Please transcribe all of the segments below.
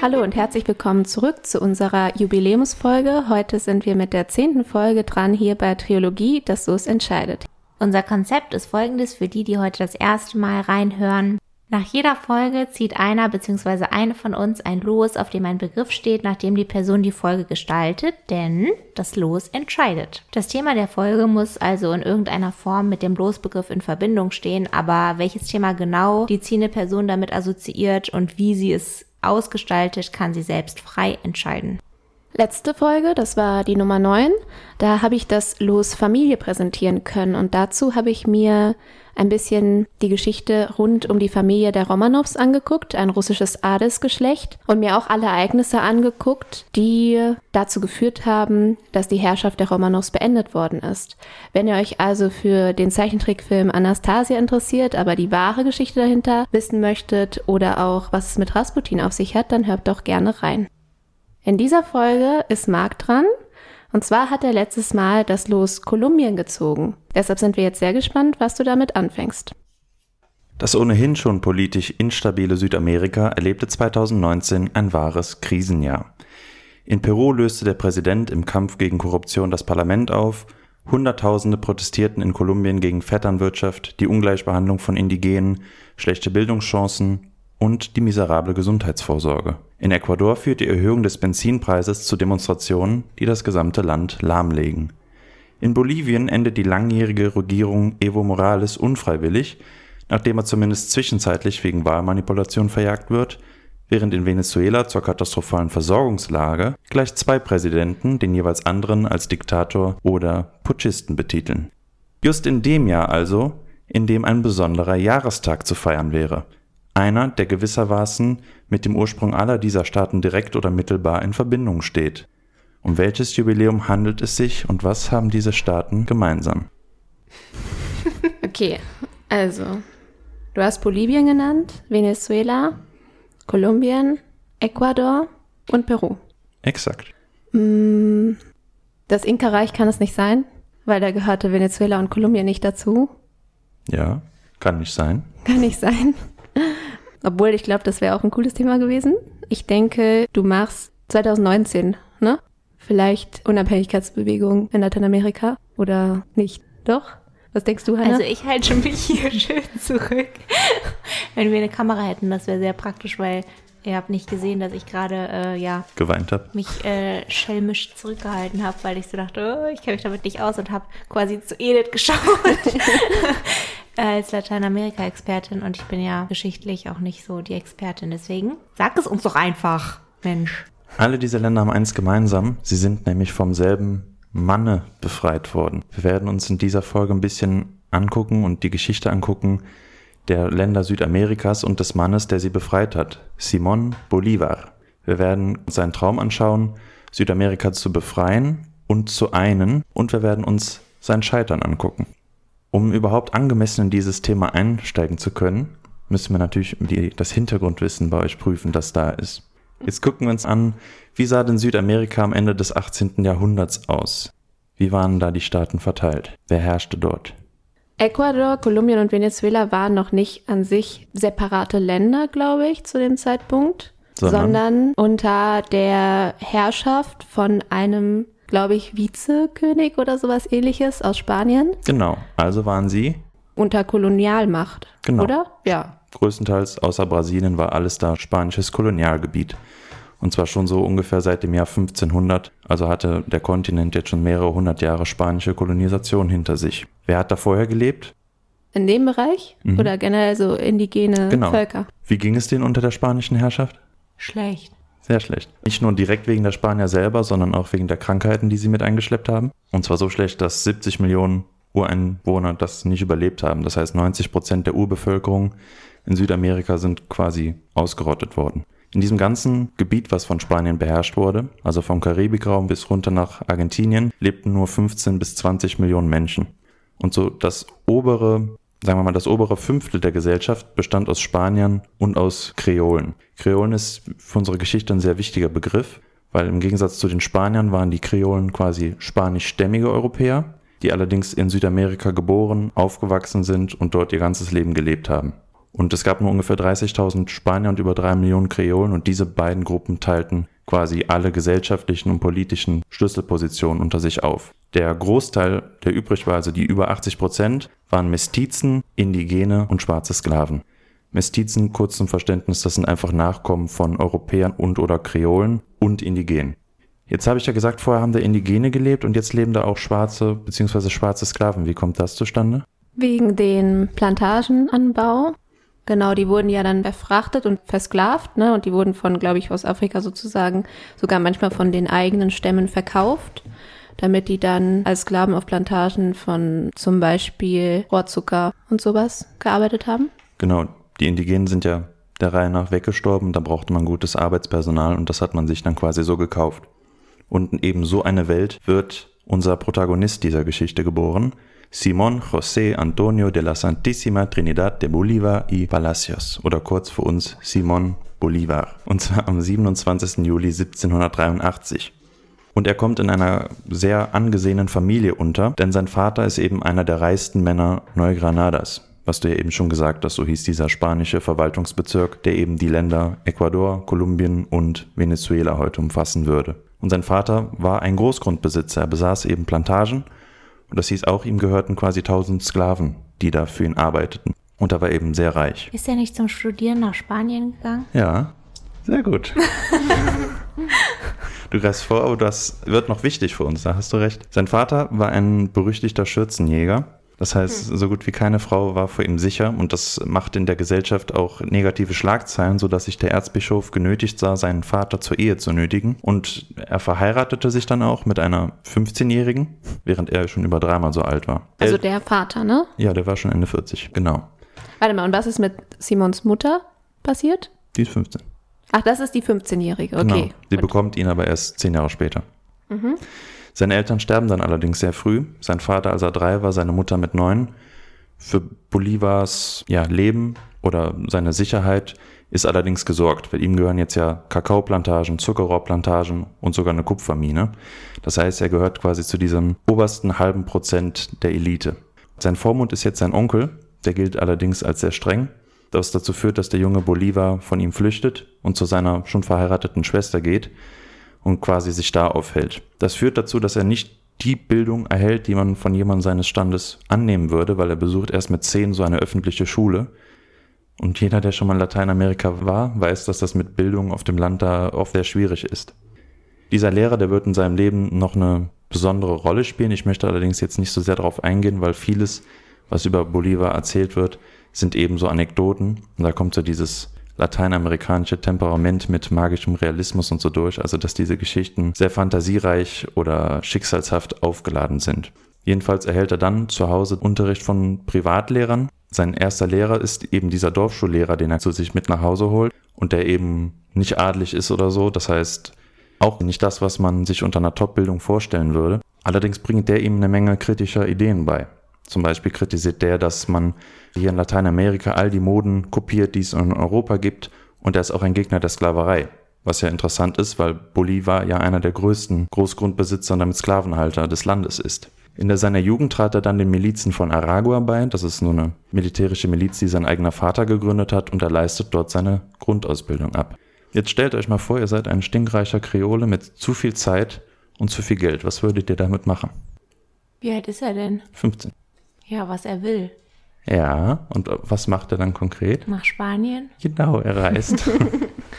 Hallo und herzlich willkommen zurück zu unserer Jubiläumsfolge. Heute sind wir mit der zehnten Folge dran hier bei Triologie, das so es entscheidet. Unser Konzept ist folgendes für die, die heute das erste Mal reinhören. Nach jeder Folge zieht einer bzw. eine von uns ein Los, auf dem ein Begriff steht, nachdem die Person die Folge gestaltet, denn das Los entscheidet. Das Thema der Folge muss also in irgendeiner Form mit dem Losbegriff in Verbindung stehen, aber welches Thema genau die ziehende Person damit assoziiert und wie sie es ausgestaltet, kann sie selbst frei entscheiden. Letzte Folge, das war die Nummer 9, da habe ich das Los Familie präsentieren können und dazu habe ich mir ein bisschen die Geschichte rund um die Familie der Romanows angeguckt, ein russisches Adelsgeschlecht und mir auch alle Ereignisse angeguckt, die dazu geführt haben, dass die Herrschaft der Romanows beendet worden ist. Wenn ihr euch also für den Zeichentrickfilm Anastasia interessiert, aber die wahre Geschichte dahinter wissen möchtet oder auch was es mit Rasputin auf sich hat, dann hört doch gerne rein. In dieser Folge ist Marc dran und zwar hat er letztes Mal das Los Kolumbien gezogen. Deshalb sind wir jetzt sehr gespannt, was du damit anfängst. Das ohnehin schon politisch instabile Südamerika erlebte 2019 ein wahres Krisenjahr. In Peru löste der Präsident im Kampf gegen Korruption das Parlament auf, Hunderttausende protestierten in Kolumbien gegen Vetternwirtschaft, die Ungleichbehandlung von Indigenen, schlechte Bildungschancen und die miserable Gesundheitsvorsorge. In Ecuador führt die Erhöhung des Benzinpreises zu Demonstrationen, die das gesamte Land lahmlegen. In Bolivien endet die langjährige Regierung Evo Morales unfreiwillig, nachdem er zumindest zwischenzeitlich wegen Wahlmanipulation verjagt wird, während in Venezuela zur katastrophalen Versorgungslage gleich zwei Präsidenten den jeweils anderen als Diktator oder Putschisten betiteln. Just in dem Jahr also, in dem ein besonderer Jahrestag zu feiern wäre – einer, der gewissermaßen mit dem Ursprung aller dieser Staaten direkt oder mittelbar in Verbindung steht. Um welches Jubiläum handelt es sich und was haben diese Staaten gemeinsam? Okay, also, du hast Bolivien genannt, Venezuela, Kolumbien, Ecuador und Peru. Exakt. Mm, das Inka-Reich kann es nicht sein, weil da gehörte Venezuela und Kolumbien nicht dazu. Ja, kann nicht sein. Kann nicht sein. Obwohl, ich glaube, das wäre auch ein cooles Thema gewesen. Ich denke, du machst 2019, ne? Vielleicht Unabhängigkeitsbewegung in Lateinamerika oder nicht? Doch? Was denkst du, Hannah? Also ich halte schon mich hier schön zurück. Wenn wir eine Kamera hätten, das wäre sehr praktisch, weil ihr habt nicht gesehen, dass ich gerade äh, ja geweint habe, mich äh, schelmisch zurückgehalten habe, weil ich so dachte, oh, ich kenne mich damit nicht aus und habe quasi zu Edith geschaut. als Lateinamerika-Expertin und ich bin ja geschichtlich auch nicht so die Expertin. Deswegen sag es uns doch einfach, Mensch. Alle diese Länder haben eins gemeinsam. Sie sind nämlich vom selben Manne befreit worden. Wir werden uns in dieser Folge ein bisschen angucken und die Geschichte angucken der Länder Südamerikas und des Mannes, der sie befreit hat, Simón Bolívar. Wir werden uns seinen Traum anschauen, Südamerika zu befreien und zu einen und wir werden uns sein Scheitern angucken. Um überhaupt angemessen in dieses Thema einsteigen zu können, müssen wir natürlich die, das Hintergrundwissen bei euch prüfen, das da ist. Jetzt gucken wir uns an, wie sah denn Südamerika am Ende des 18. Jahrhunderts aus? Wie waren da die Staaten verteilt? Wer herrschte dort? Ecuador, Kolumbien und Venezuela waren noch nicht an sich separate Länder, glaube ich, zu dem Zeitpunkt, sondern, sondern unter der Herrschaft von einem glaube ich, Vizekönig oder sowas ähnliches aus Spanien. Genau, also waren sie unter Kolonialmacht, genau. oder? Ja. Größtenteils außer Brasilien war alles da spanisches Kolonialgebiet. Und zwar schon so ungefähr seit dem Jahr 1500. Also hatte der Kontinent jetzt schon mehrere hundert Jahre spanische Kolonisation hinter sich. Wer hat da vorher gelebt? In dem Bereich? Mhm. Oder generell so indigene genau. Völker? Wie ging es denen unter der spanischen Herrschaft? Schlecht. Sehr schlecht. Nicht nur direkt wegen der Spanier selber, sondern auch wegen der Krankheiten, die sie mit eingeschleppt haben. Und zwar so schlecht, dass 70 Millionen Ureinwohner das nicht überlebt haben. Das heißt, 90 Prozent der Urbevölkerung in Südamerika sind quasi ausgerottet worden. In diesem ganzen Gebiet, was von Spanien beherrscht wurde, also vom Karibikraum bis runter nach Argentinien, lebten nur 15 bis 20 Millionen Menschen. Und so das obere sagen wir mal, das obere Fünftel der Gesellschaft bestand aus Spaniern und aus Kreolen. Kreolen ist für unsere Geschichte ein sehr wichtiger Begriff, weil im Gegensatz zu den Spaniern waren die Kreolen quasi spanischstämmige Europäer, die allerdings in Südamerika geboren, aufgewachsen sind und dort ihr ganzes Leben gelebt haben. Und es gab nur ungefähr 30.000 Spanier und über drei Millionen Kreolen und diese beiden Gruppen teilten quasi alle gesellschaftlichen und politischen Schlüsselpositionen unter sich auf. Der Großteil, der übrig war, also die über 80 Prozent, waren Mestizen, Indigene und schwarze Sklaven. Mestizen, kurz zum Verständnis, das sind einfach Nachkommen von Europäern und oder Kreolen und Indigenen. Jetzt habe ich ja gesagt, vorher haben da Indigene gelebt und jetzt leben da auch schwarze bzw. schwarze Sklaven. Wie kommt das zustande? Wegen den Plantagenanbau. Genau, die wurden ja dann befrachtet und versklavt, ne? Und die wurden von, glaube ich, aus Afrika sozusagen sogar manchmal von den eigenen Stämmen verkauft, damit die dann als Sklaven auf Plantagen von zum Beispiel Rohrzucker und sowas gearbeitet haben. Genau, die Indigenen sind ja der Reihe nach weggestorben, da brauchte man gutes Arbeitspersonal und das hat man sich dann quasi so gekauft. Und in eben so eine Welt wird unser Protagonist dieser Geschichte geboren, Simón José Antonio de la Santísima Trinidad de Bolívar y Palacios oder kurz für uns Simón Bolívar und zwar am 27. Juli 1783. Und er kommt in einer sehr angesehenen Familie unter, denn sein Vater ist eben einer der reichsten Männer Neugranadas was du ja eben schon gesagt hast, so hieß dieser spanische Verwaltungsbezirk, der eben die Länder Ecuador, Kolumbien und Venezuela heute umfassen würde. Und sein Vater war ein Großgrundbesitzer, er besaß eben Plantagen und das hieß auch, ihm gehörten quasi tausend Sklaven, die da für ihn arbeiteten. Und er war eben sehr reich. Ist er nicht zum Studieren nach Spanien gegangen? Ja, sehr gut. du greifst vor, aber das wird noch wichtig für uns, da hast du recht. Sein Vater war ein berüchtigter Schürzenjäger das heißt, hm. so gut wie keine Frau war vor ihm sicher und das macht in der Gesellschaft auch negative Schlagzeilen, sodass sich der Erzbischof genötigt sah, seinen Vater zur Ehe zu nötigen. Und er verheiratete sich dann auch mit einer 15-Jährigen, während er schon über dreimal so alt war. Also der Vater, ne? Ja, der war schon Ende 40, genau. Warte mal, und was ist mit Simons Mutter passiert? Die ist 15. Ach, das ist die 15-Jährige, okay. Genau. Sie Gut. bekommt ihn aber erst zehn Jahre später. Mhm. Seine Eltern sterben dann allerdings sehr früh. Sein Vater, als er drei war, seine Mutter mit neun. Für Bolivars ja, Leben oder seine Sicherheit ist allerdings gesorgt, weil ihm gehören jetzt ja Kakaoplantagen, Zuckerrohrplantagen und sogar eine Kupfermine. Das heißt, er gehört quasi zu diesem obersten halben Prozent der Elite. Sein Vormund ist jetzt sein Onkel, der gilt allerdings als sehr streng, was dazu führt, dass der junge Bolivar von ihm flüchtet und zu seiner schon verheirateten Schwester geht, und quasi sich da aufhält. Das führt dazu, dass er nicht die Bildung erhält, die man von jemandem seines Standes annehmen würde, weil er besucht erst mit zehn so eine öffentliche Schule. Und jeder, der schon mal in Lateinamerika war, weiß, dass das mit Bildung auf dem Land da oft sehr schwierig ist. Dieser Lehrer, der wird in seinem Leben noch eine besondere Rolle spielen. Ich möchte allerdings jetzt nicht so sehr darauf eingehen, weil vieles, was über Bolivar erzählt wird, sind eben so Anekdoten. Und da kommt so dieses lateinamerikanische Temperament mit magischem Realismus und so durch, also dass diese Geschichten sehr fantasiereich oder schicksalshaft aufgeladen sind. Jedenfalls erhält er dann zu Hause Unterricht von Privatlehrern. Sein erster Lehrer ist eben dieser Dorfschullehrer, den er zu sich mit nach Hause holt und der eben nicht adlig ist oder so. Das heißt, auch nicht das, was man sich unter einer Top-Bildung vorstellen würde. Allerdings bringt der ihm eine Menge kritischer Ideen bei. Zum Beispiel kritisiert der, dass man hier in Lateinamerika all die Moden kopiert, die es in Europa gibt. Und er ist auch ein Gegner der Sklaverei. Was ja interessant ist, weil Bolivar ja einer der größten Großgrundbesitzer und damit Sklavenhalter des Landes ist. In seiner Jugend trat er dann den Milizen von Aragua bei. Das ist nur eine militärische Miliz, die sein eigener Vater gegründet hat und er leistet dort seine Grundausbildung ab. Jetzt stellt euch mal vor, ihr seid ein stinkreicher Kreole mit zu viel Zeit und zu viel Geld. Was würdet ihr damit machen? Wie alt ist er denn? 15. Ja, was er will. Ja, und was macht er dann konkret? Nach Spanien? Genau, er reist.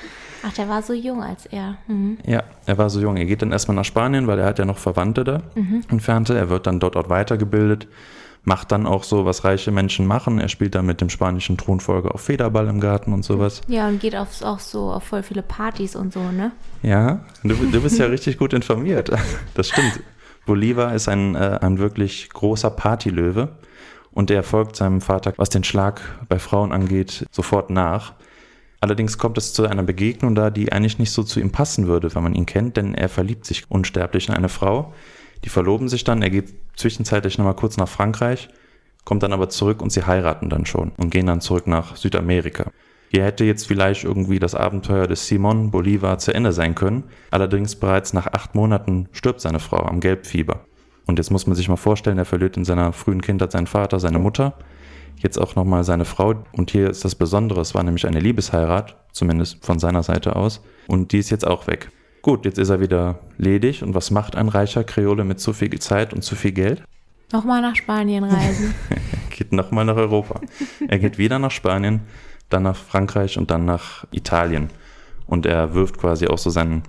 Ach, der war so jung als er. Mhm. Ja, er war so jung. Er geht dann erstmal nach Spanien, weil er hat ja noch Verwandte da, mhm. Entfernte. Er wird dann dort, dort weitergebildet, macht dann auch so, was reiche Menschen machen. Er spielt dann mit dem spanischen Thronfolger auf Federball im Garten und sowas. Ja, und geht auf, auch so auf voll viele Partys und so, ne? Ja, du, du bist ja richtig gut informiert. Das stimmt. Bolivar ist ein, äh, ein wirklich großer Partylöwe und er folgt seinem Vater, was den Schlag bei Frauen angeht, sofort nach. Allerdings kommt es zu einer Begegnung da, die eigentlich nicht so zu ihm passen würde, wenn man ihn kennt, denn er verliebt sich unsterblich in eine Frau. Die verloben sich dann, er geht zwischenzeitlich nochmal kurz nach Frankreich, kommt dann aber zurück und sie heiraten dann schon und gehen dann zurück nach Südamerika. Hier hätte jetzt vielleicht irgendwie das Abenteuer des Simon Bolivar zu Ende sein können. Allerdings bereits nach acht Monaten stirbt seine Frau am Gelbfieber. Und jetzt muss man sich mal vorstellen, er verliert in seiner frühen Kindheit seinen Vater, seine Mutter. Jetzt auch nochmal seine Frau. Und hier ist das Besondere, es war nämlich eine Liebesheirat, zumindest von seiner Seite aus. Und die ist jetzt auch weg. Gut, jetzt ist er wieder ledig. Und was macht ein reicher Kreole mit zu viel Zeit und zu viel Geld? Nochmal nach Spanien reisen. er geht nochmal nach Europa. er geht wieder nach Spanien, dann nach Frankreich und dann nach Italien. Und er wirft quasi auch so sein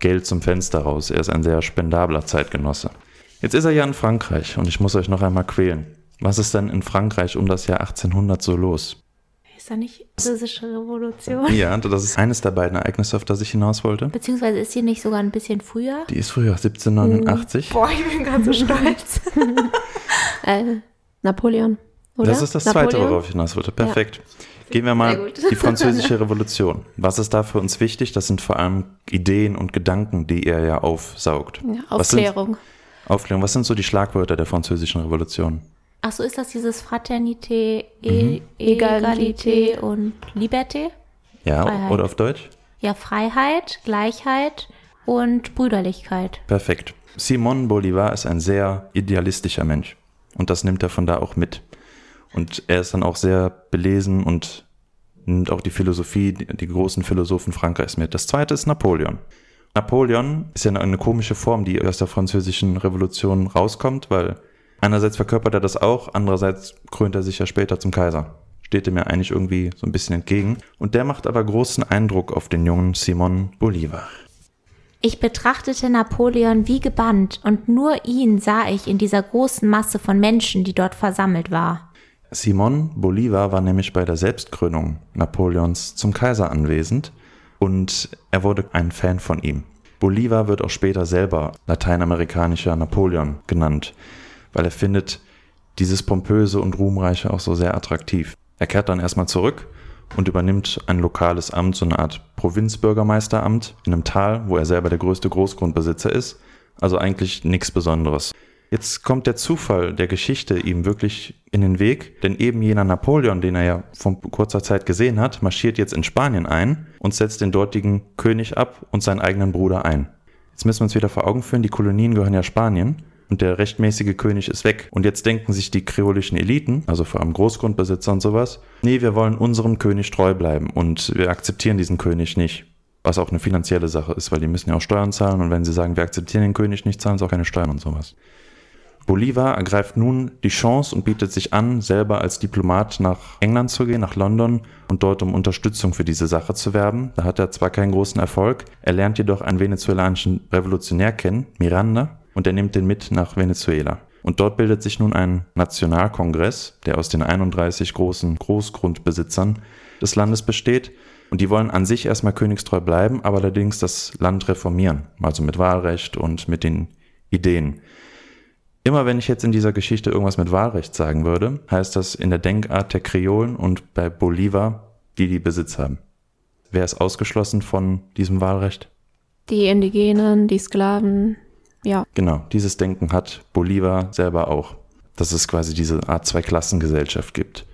Geld zum Fenster raus. Er ist ein sehr spendabler Zeitgenosse. Jetzt ist er ja in Frankreich und ich muss euch noch einmal quälen. Was ist denn in Frankreich um das Jahr 1800 so los? Ist da nicht französische Revolution? Ja, das ist eines der beiden Ereignisse, auf das ich hinaus wollte. Beziehungsweise ist sie nicht sogar ein bisschen früher? Die ist früher, 1789. Boah, ich bin ganz so stolz. äh, Napoleon, oder? Das ist das Napoleon? zweite, worauf ich hinaus wollte. Perfekt. Gehen wir mal die französische Revolution. Was ist da für uns wichtig? Das sind vor allem Ideen und Gedanken, die er ja aufsaugt. Ja, Was sind- Aufklärung. Aufklärung. Was sind so die Schlagwörter der französischen Revolution? Ach so, ist das dieses Fraternité, e Egalité und Liberté? Ja, Freiheit. oder auf Deutsch? Ja, Freiheit, Gleichheit und Brüderlichkeit. Perfekt. Simon Bolivar ist ein sehr idealistischer Mensch. Und das nimmt er von da auch mit. Und er ist dann auch sehr belesen und nimmt auch die Philosophie, die, großen Philosophen Frankreichs mit. Das zweite ist Napoleon. Napoleon ist ja eine komische Form, die aus der französischen Revolution rauskommt, weil einerseits verkörpert er das auch, andererseits krönt er sich ja später zum Kaiser. Steht ihm ja eigentlich irgendwie so ein bisschen entgegen. Und der macht aber großen Eindruck auf den jungen Simon Bolivar. Ich betrachtete Napoleon wie gebannt und nur ihn sah ich in dieser großen Masse von Menschen, die dort versammelt war. Simon Bolivar war nämlich bei der Selbstkrönung Napoleons zum Kaiser anwesend und er wurde ein Fan von ihm. Bolivar wird auch später selber lateinamerikanischer Napoleon genannt, weil er findet dieses pompöse und ruhmreiche auch so sehr attraktiv. Er kehrt dann erstmal zurück und übernimmt ein lokales Amt, so eine Art Provinzbürgermeisteramt in einem Tal, wo er selber der größte Großgrundbesitzer ist. Also eigentlich nichts Besonderes. Jetzt kommt der Zufall der Geschichte ihm wirklich in den Weg, denn eben jener Napoleon, den er ja vor kurzer Zeit gesehen hat, marschiert jetzt in Spanien ein und setzt den dortigen König ab und seinen eigenen Bruder ein. Jetzt müssen wir uns wieder vor Augen führen, die Kolonien gehören ja Spanien und der rechtmäßige König ist weg. Und jetzt denken sich die kreolischen Eliten, also vor allem Großgrundbesitzer und sowas, nee, wir wollen unserem König treu bleiben und wir akzeptieren diesen König nicht. Was auch eine finanzielle Sache ist, weil die müssen ja auch Steuern zahlen und wenn sie sagen, wir akzeptieren den König nicht, zahlen sie auch keine Steuern und sowas. Bolivar ergreift nun die Chance und bietet sich an, selber als Diplomat nach England zu gehen, nach London und dort um Unterstützung für diese Sache zu werben. Da hat er zwar keinen großen Erfolg, er lernt jedoch einen venezolanischen Revolutionär kennen, Miranda, und er nimmt den mit nach Venezuela. Und dort bildet sich nun ein Nationalkongress, der aus den 31 großen Großgrundbesitzern des Landes besteht. Und die wollen an sich erstmal königstreu bleiben, aber allerdings das Land reformieren, also mit Wahlrecht und mit den Ideen. Immer wenn ich jetzt in dieser Geschichte irgendwas mit Wahlrecht sagen würde, heißt das in der Denkart der Kreolen und bei Bolivar, die die Besitz haben. Wer ist ausgeschlossen von diesem Wahlrecht? Die Indigenen, die Sklaven, ja. Genau, dieses Denken hat Bolivar selber auch. Dass es quasi diese Art Zweiklassengesellschaft gibt.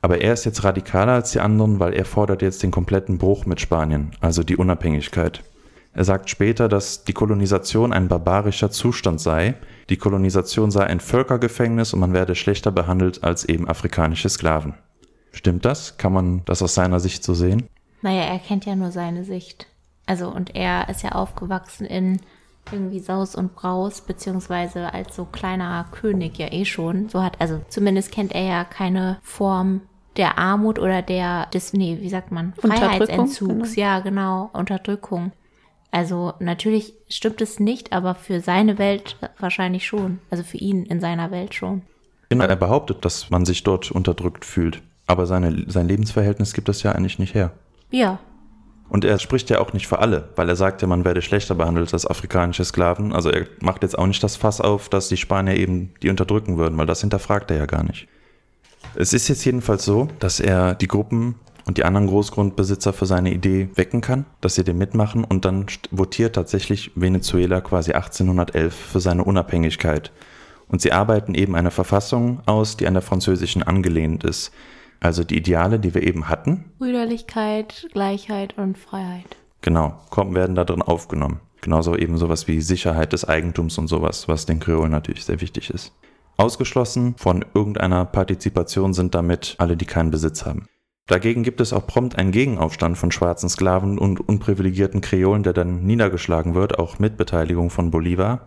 Aber er ist jetzt radikaler als die anderen, weil er fordert jetzt den kompletten Bruch mit Spanien, also die Unabhängigkeit. Er sagt später, dass die Kolonisation ein barbarischer Zustand sei, die Kolonisation sei ein Völkergefängnis und man werde schlechter behandelt als eben afrikanische Sklaven. Stimmt das? Kann man das aus seiner Sicht so sehen? Naja, er kennt ja nur seine Sicht. Also, und er ist ja aufgewachsen in irgendwie Saus und Braus, beziehungsweise als so kleiner König ja eh schon. So hat, also zumindest kennt er ja keine Form der Armut oder der, des, nee, wie sagt man, Freiheitsentzugs. Ja, genau, Unterdrückung. Also natürlich stimmt es nicht, aber für seine Welt wahrscheinlich schon. Also für ihn in seiner Welt schon. Genau, er behauptet, dass man sich dort unterdrückt fühlt. Aber seine, sein Lebensverhältnis gibt das ja eigentlich nicht her. Ja, Und er spricht ja auch nicht für alle, weil er sagt ja, man werde schlechter behandelt als afrikanische Sklaven. Also er macht jetzt auch nicht das Fass auf, dass die Spanier eben die unterdrücken würden, weil das hinterfragt er ja gar nicht. Es ist jetzt jedenfalls so, dass er die Gruppen und die anderen Großgrundbesitzer für seine Idee wecken kann, dass sie dem mitmachen und dann votiert tatsächlich Venezuela quasi 1811 für seine Unabhängigkeit. Und sie arbeiten eben eine Verfassung aus, die an der französischen angelehnt ist. Also die Ideale, die wir eben hatten, Brüderlichkeit, Gleichheit und Freiheit. Genau, kommen, werden da drin aufgenommen. Genauso eben sowas wie Sicherheit des Eigentums und sowas, was den Kreolen natürlich sehr wichtig ist. Ausgeschlossen von irgendeiner Partizipation sind damit alle, die keinen Besitz haben. Dagegen gibt es auch prompt einen Gegenaufstand von schwarzen Sklaven und unprivilegierten Kreolen, der dann niedergeschlagen wird, auch mit Beteiligung von Bolivar.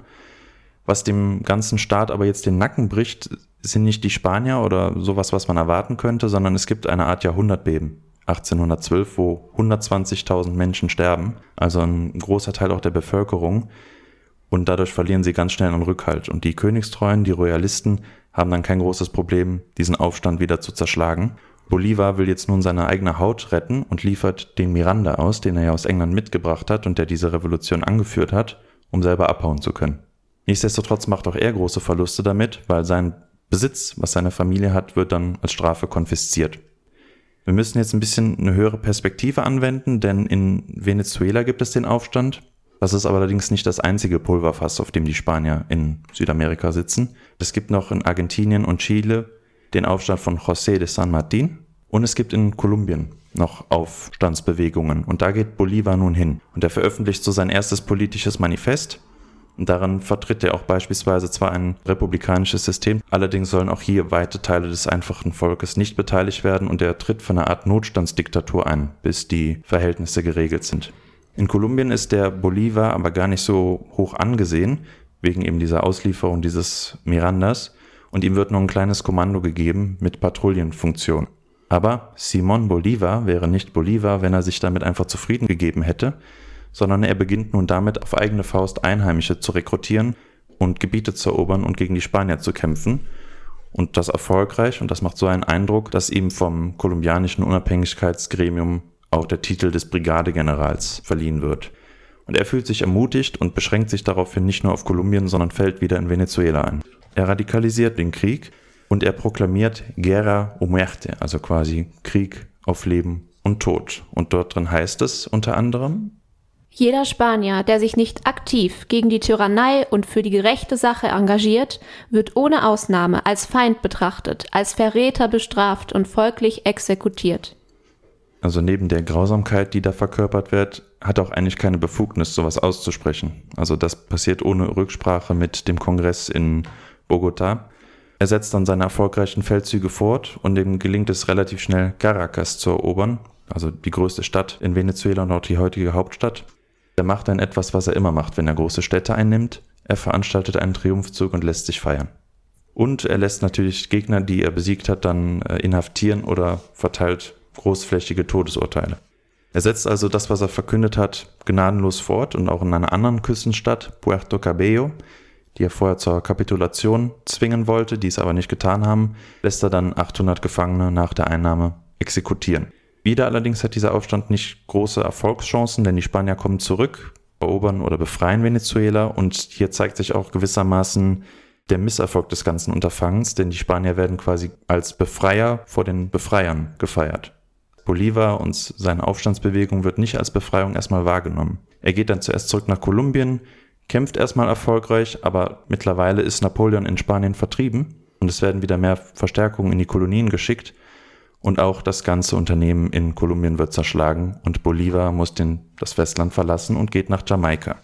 Was dem ganzen Staat aber jetzt den Nacken bricht, sind nicht die Spanier oder sowas, was man erwarten könnte, sondern es gibt eine Art Jahrhundertbeben. 1812, wo 120.000 Menschen sterben, also ein großer Teil auch der Bevölkerung. Und dadurch verlieren sie ganz schnell einen Rückhalt. Und die Königstreuen, die Royalisten, haben dann kein großes Problem, diesen Aufstand wieder zu zerschlagen. Bolivar will jetzt nun seine eigene Haut retten und liefert den Miranda aus, den er ja aus England mitgebracht hat und der diese Revolution angeführt hat, um selber abhauen zu können. Nichtsdestotrotz macht auch er große Verluste damit, weil sein Besitz, was seine Familie hat, wird dann als Strafe konfisziert. Wir müssen jetzt ein bisschen eine höhere Perspektive anwenden, denn in Venezuela gibt es den Aufstand. Das ist aber allerdings nicht das einzige Pulverfass, auf dem die Spanier in Südamerika sitzen. Es gibt noch in Argentinien und Chile den Aufstand von José de San Martín und es gibt in Kolumbien noch Aufstandsbewegungen. Und da geht Bolívar nun hin und er veröffentlicht so sein erstes politisches Manifest. Und darin vertritt er auch beispielsweise zwar ein republikanisches System, allerdings sollen auch hier weite Teile des einfachen Volkes nicht beteiligt werden und er tritt für eine Art Notstandsdiktatur ein, bis die Verhältnisse geregelt sind. In Kolumbien ist der Bolivar aber gar nicht so hoch angesehen, wegen eben dieser Auslieferung dieses Mirandas, und ihm wird nur ein kleines Kommando gegeben mit Patrouillenfunktion. Aber Simon Bolivar wäre nicht Bolivar, wenn er sich damit einfach zufrieden gegeben hätte, sondern er beginnt nun damit auf eigene Faust Einheimische zu rekrutieren und Gebiete zu erobern und gegen die Spanier zu kämpfen. Und das erfolgreich und das macht so einen Eindruck, dass ihm vom kolumbianischen Unabhängigkeitsgremium auch der Titel des Brigadegenerals verliehen wird. Und er fühlt sich ermutigt und beschränkt sich daraufhin nicht nur auf Kolumbien, sondern fällt wieder in Venezuela ein. Er radikalisiert den Krieg und er proklamiert Guerra o Muerte, also quasi Krieg auf Leben und Tod. Und dort drin heißt es unter anderem, jeder Spanier, der sich nicht aktiv gegen die Tyrannei und für die gerechte Sache engagiert, wird ohne Ausnahme als Feind betrachtet, als Verräter bestraft und folglich exekutiert. Also neben der Grausamkeit, die da verkörpert wird, hat auch eigentlich keine Befugnis, sowas auszusprechen. Also das passiert ohne Rücksprache mit dem Kongress in Bogota. Er setzt dann seine erfolgreichen Feldzüge fort und ihm gelingt es relativ schnell, Caracas zu erobern, also die größte Stadt in Venezuela und auch die heutige Hauptstadt. Er macht dann etwas, was er immer macht, wenn er große Städte einnimmt. Er veranstaltet einen Triumphzug und lässt sich feiern. Und er lässt natürlich Gegner, die er besiegt hat, dann äh, inhaftieren oder verteilt großflächige Todesurteile. Er setzt also das, was er verkündet hat, gnadenlos fort und auch in einer anderen Küstenstadt, Puerto Cabello, die er vorher zur Kapitulation zwingen wollte, die es aber nicht getan haben, lässt er dann 800 Gefangene nach der Einnahme exekutieren. Wieder allerdings hat dieser Aufstand nicht große Erfolgschancen, denn die Spanier kommen zurück, erobern oder befreien Venezuela und hier zeigt sich auch gewissermaßen der Misserfolg des ganzen Unterfangens, denn die Spanier werden quasi als Befreier vor den Befreiern gefeiert. Bolivar und seine Aufstandsbewegung wird nicht als Befreiung erstmal wahrgenommen. Er geht dann zuerst zurück nach Kolumbien, kämpft erstmal erfolgreich, aber mittlerweile ist Napoleon in Spanien vertrieben und es werden wieder mehr Verstärkungen in die Kolonien geschickt und auch das ganze Unternehmen in Kolumbien wird zerschlagen und Bolivar muss den, das Festland verlassen und geht nach Jamaika.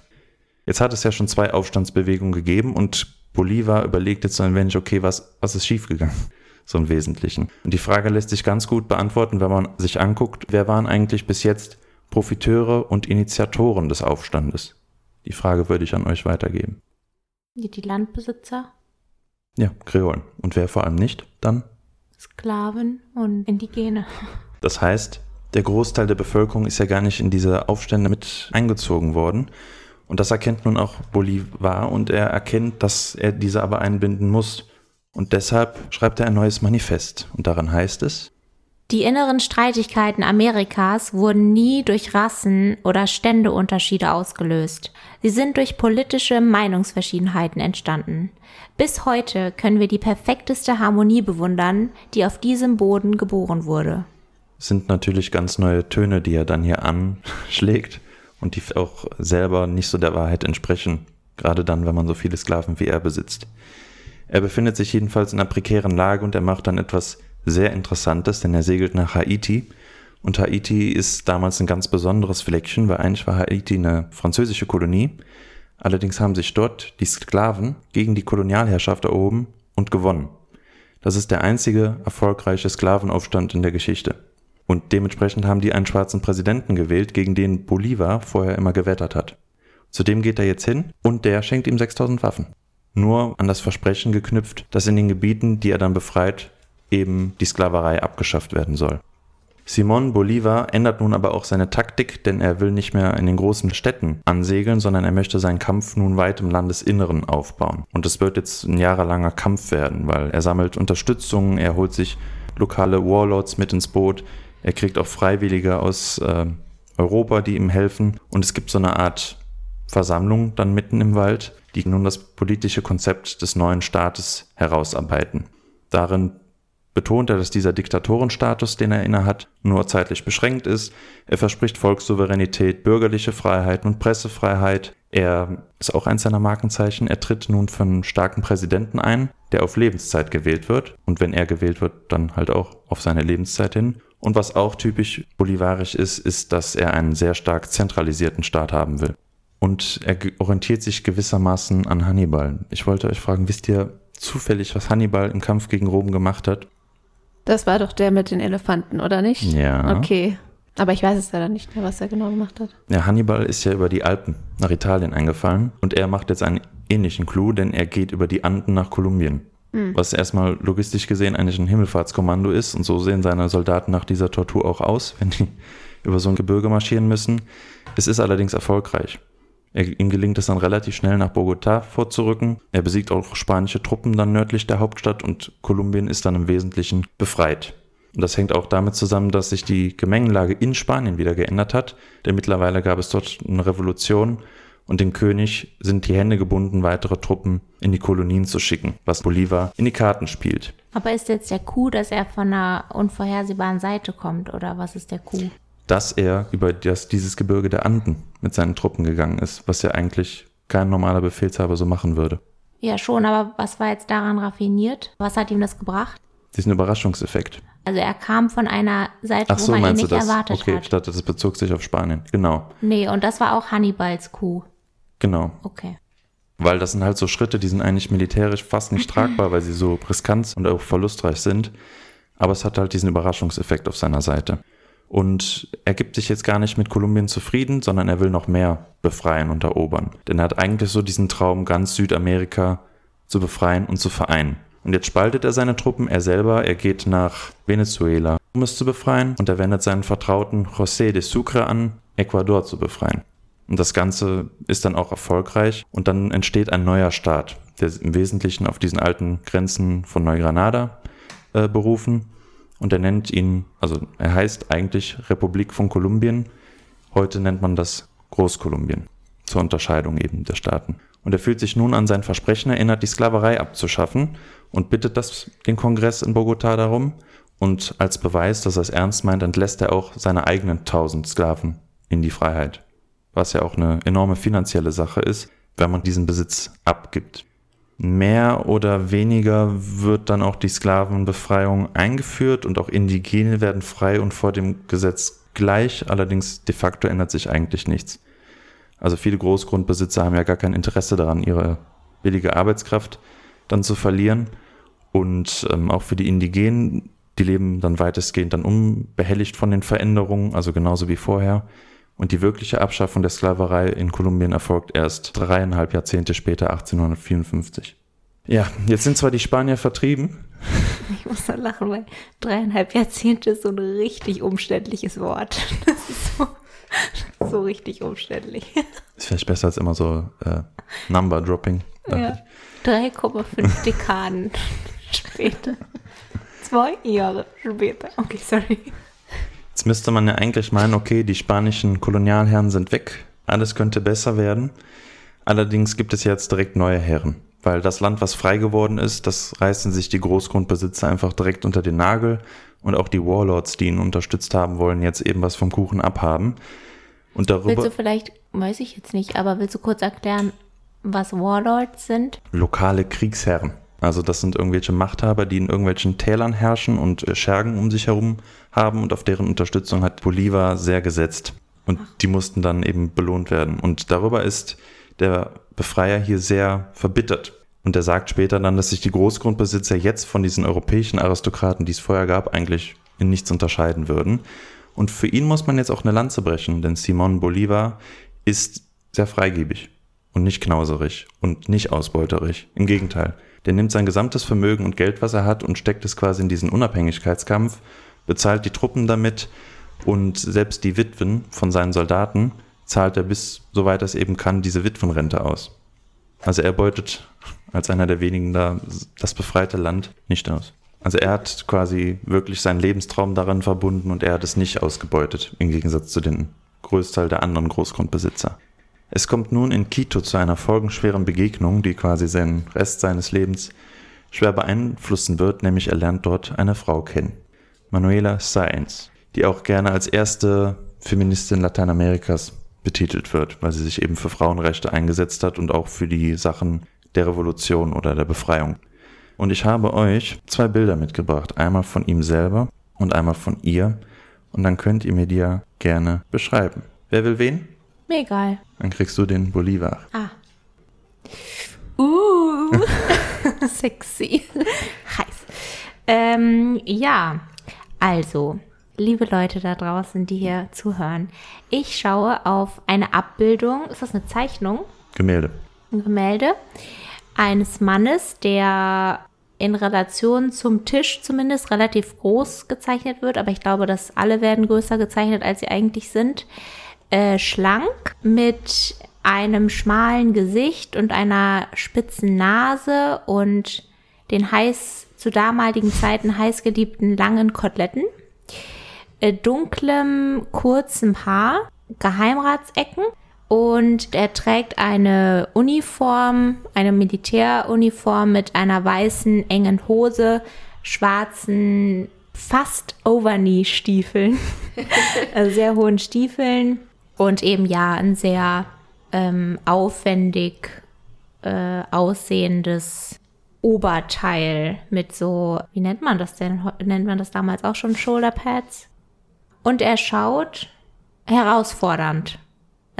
Jetzt hat es ja schon zwei Aufstandsbewegungen gegeben und Bolivar überlegt jetzt so ein wenig, okay, was, was ist schiefgegangen? So im Wesentlichen. Und die Frage lässt sich ganz gut beantworten, wenn man sich anguckt, wer waren eigentlich bis jetzt Profiteure und Initiatoren des Aufstandes? Die Frage würde ich an euch weitergeben. Die Landbesitzer? Ja, Kreolen. Und wer vor allem nicht, dann? Sklaven und Indigene. Das heißt, der Großteil der Bevölkerung ist ja gar nicht in diese Aufstände mit eingezogen worden. Und das erkennt nun auch Bolivar und er erkennt, dass er diese aber einbinden muss. Und deshalb schreibt er ein neues Manifest. Und daran heißt es, die inneren Streitigkeiten Amerikas wurden nie durch Rassen- oder Ständeunterschiede ausgelöst. Sie sind durch politische Meinungsverschiedenheiten entstanden. Bis heute können wir die perfekteste Harmonie bewundern, die auf diesem Boden geboren wurde. Es sind natürlich ganz neue Töne, die er dann hier anschlägt und die auch selber nicht so der Wahrheit entsprechen, gerade dann, wenn man so viele Sklaven wie er besitzt. Er befindet sich jedenfalls in einer prekären Lage und er macht dann etwas sehr Interessantes, denn er segelt nach Haiti. Und Haiti ist damals ein ganz besonderes Fleckchen, weil eigentlich war Haiti eine französische Kolonie. Allerdings haben sich dort die Sklaven gegen die Kolonialherrschaft erhoben und gewonnen. Das ist der einzige erfolgreiche Sklavenaufstand in der Geschichte. Und dementsprechend haben die einen schwarzen Präsidenten gewählt, gegen den Bolivar vorher immer gewettert hat. Zudem geht er jetzt hin und der schenkt ihm 6000 Waffen. Nur an das Versprechen geknüpft, dass in den Gebieten, die er dann befreit, eben die Sklaverei abgeschafft werden soll. Simon Bolivar ändert nun aber auch seine Taktik, denn er will nicht mehr in den großen Städten ansegeln, sondern er möchte seinen Kampf nun weit im Landesinneren aufbauen. Und es wird jetzt ein jahrelanger Kampf werden, weil er sammelt Unterstützung, er holt sich lokale Warlords mit ins Boot, er kriegt auch Freiwillige aus äh, Europa, die ihm helfen. Und es gibt so eine Art Versammlung dann mitten im Wald, die nun das politische Konzept des neuen Staates herausarbeiten. Darin betont er, dass dieser Diktatorenstatus, den er innehat, nur zeitlich beschränkt ist. Er verspricht Volkssouveränität, bürgerliche Freiheiten und Pressefreiheit. Er ist auch eins seiner Markenzeichen. Er tritt nun für einen starken Präsidenten ein, der auf Lebenszeit gewählt wird. Und wenn er gewählt wird, dann halt auch auf seine Lebenszeit hin. Und was auch typisch bolivarisch ist, ist, dass er einen sehr stark zentralisierten Staat haben will. Und er orientiert sich gewissermaßen an Hannibal. Ich wollte euch fragen, wisst ihr zufällig, was Hannibal im Kampf gegen Rom gemacht hat? Das war doch der mit den Elefanten, oder nicht? Ja. Okay. Aber ich weiß es leider nicht mehr, was er genau gemacht hat. Ja, Hannibal ist ja über die Alpen nach Italien eingefallen und er macht jetzt einen ähnlichen Clou, denn er geht über die Anden nach Kolumbien. Mhm. Was erstmal logistisch gesehen eigentlich ein Himmelfahrtskommando ist und so sehen seine Soldaten nach dieser Tortur auch aus, wenn die über so ein Gebirge marschieren müssen. Es ist allerdings erfolgreich. Er, ihm gelingt es dann relativ schnell nach Bogotá vorzurücken. Er besiegt auch spanische Truppen dann nördlich der Hauptstadt und Kolumbien ist dann im Wesentlichen befreit. Und das hängt auch damit zusammen, dass sich die Gemengelage in Spanien wieder geändert hat, denn mittlerweile gab es dort eine Revolution und dem König sind die Hände gebunden, weitere Truppen in die Kolonien zu schicken, was Bolivar in die Karten spielt. Aber ist jetzt der Coup, dass er von einer unvorhersehbaren Seite kommt oder was ist der Coup? Dass er über das, dieses Gebirge der Anden mit seinen Truppen gegangen ist, was ja eigentlich kein normaler Befehlshaber so machen würde. Ja, schon, aber was war jetzt daran raffiniert? Was hat ihm das gebracht? Diesen Überraschungseffekt. Also er kam von einer Seite, Ach so, wo man ihn meinst nicht du das? erwartet okay, hat. dachte, das bezog sich auf Spanien. Genau, Nee, und das war auch Hannibals Coup. genau. Okay. Weil das sind halt so Schritte, die sind eigentlich militärisch fast nicht tragbar, weil sie so riskant und auch verlustreich sind. Aber es hat halt diesen Überraschungseffekt auf seiner Seite. Und er gibt sich jetzt gar nicht mit Kolumbien zufrieden, sondern er will noch mehr befreien und erobern. Denn er hat eigentlich so diesen Traum, ganz Südamerika zu befreien und zu vereinen. Und jetzt spaltet er seine Truppen, er selber, er geht nach Venezuela, um es zu befreien. Und er wendet seinen Vertrauten José de Sucre an, Ecuador zu befreien. Und das Ganze ist dann auch erfolgreich und dann entsteht ein neuer Staat, der im Wesentlichen auf diesen alten Grenzen von Neugranada äh, berufen. Und er nennt ihn, also er heißt eigentlich Republik von Kolumbien. Heute nennt man das Großkolumbien. Zur Unterscheidung eben der Staaten. Und er fühlt sich nun an sein Versprechen erinnert, die Sklaverei abzuschaffen und bittet das, den Kongress in Bogotá darum. Und als Beweis, dass er es ernst meint, entlässt er auch seine eigenen tausend Sklaven in die Freiheit. Was ja auch eine enorme finanzielle Sache ist, wenn man diesen Besitz abgibt. Mehr oder weniger wird dann auch die Sklavenbefreiung eingeführt und auch Indigene werden frei und vor dem Gesetz gleich. Allerdings de facto ändert sich eigentlich nichts. Also viele Großgrundbesitzer haben ja gar kein Interesse daran, ihre billige Arbeitskraft dann zu verlieren. Und ähm, auch für die Indigenen, die leben dann weitestgehend dann unbehelligt von den Veränderungen, also genauso wie vorher. Und die wirkliche Abschaffung der Sklaverei in Kolumbien erfolgt erst dreieinhalb Jahrzehnte später, 1854. Ja, jetzt sind zwar die Spanier vertrieben, Ich muss da lachen, weil dreieinhalb Jahrzehnte ist so ein richtig umständliches Wort. Das ist so, so richtig umständlich. ist vielleicht besser als immer so äh, Number Dropping. Ja. 3,5 Dekaden später. Zwei Jahre später. Okay, sorry. Jetzt müsste man ja eigentlich meinen, okay, die spanischen Kolonialherren sind weg, alles könnte besser werden. Allerdings gibt es jetzt direkt neue Herren, weil das Land, was frei geworden ist, das reißen sich die Großgrundbesitzer einfach direkt unter den Nagel und auch die Warlords, die ihn unterstützt haben, wollen jetzt eben was vom Kuchen abhaben. Und Willst darüber du vielleicht, weiß ich jetzt nicht, aber willst du kurz erklären, was Warlords sind? lokale Kriegsherren. Also das sind irgendwelche Machthaber, die in irgendwelchen Tälern herrschen und äh, Schergen um sich herum haben und auf deren Unterstützung hat Bolivar sehr gesetzt. Und die mussten dann eben belohnt werden. Und darüber ist der Befreier hier sehr verbittert. Und er sagt später dann, dass sich die Großgrundbesitzer jetzt von diesen europäischen Aristokraten, die es vorher gab, eigentlich in nichts unterscheiden würden. Und für ihn muss man jetzt auch eine Lanze brechen, denn Simon Bolivar ist sehr freigebig und nicht knauserig und nicht ausbeuterig. Im Gegenteil. Der nimmt sein gesamtes Vermögen und Geld, was er hat, und steckt es quasi in diesen Unabhängigkeitskampf, bezahlt die Truppen damit und selbst die Witwen von seinen Soldaten zahlt er bis, soweit er es eben kann, diese Witwenrente aus. Also er beutet als einer der wenigen da das befreite Land nicht aus. Also er hat quasi wirklich seinen Lebenstraum daran verbunden und er hat es nicht ausgebeutet, im Gegensatz zu den Großteil der anderen Großgrundbesitzer. Es kommt nun in Quito zu einer folgenschweren Begegnung, die quasi seinen Rest seines Lebens schwer beeinflussen wird, nämlich er lernt dort eine Frau kennen. Manuela Sáenz, die auch gerne als erste Feministin Lateinamerikas betitelt wird, weil sie sich eben für Frauenrechte eingesetzt hat und auch für die Sachen der Revolution oder der Befreiung. Und ich habe euch zwei Bilder mitgebracht, einmal von ihm selber und einmal von ihr. Und dann könnt ihr mir die ja gerne beschreiben. Wer will wen? Mir egal. Dann kriegst du den Bolivar. Ah. Uh, sexy. Heiß. Ähm, ja, also, liebe Leute da draußen, die hier zuhören, ich schaue auf eine Abbildung. Ist das eine Zeichnung? Gemälde. Ein Gemälde eines Mannes, der in Relation zum Tisch zumindest relativ groß gezeichnet wird, aber ich glaube, dass alle werden größer gezeichnet, als sie eigentlich sind. Äh, schlank mit einem schmalen Gesicht und einer spitzen Nase und den heiß zu damaligen Zeiten heißgeliebten langen Koteletten, äh, dunklem kurzem Haar, Geheimratsecken und er trägt eine Uniform, eine Militäruniform mit einer weißen engen Hose, schwarzen fast Overknee-Stiefeln, also sehr hohen Stiefeln und eben ja ein sehr ähm, aufwendig äh, aussehendes Oberteil mit so, wie nennt man das denn? Nennt man das damals auch schon Shoulderpads? Und er schaut herausfordernd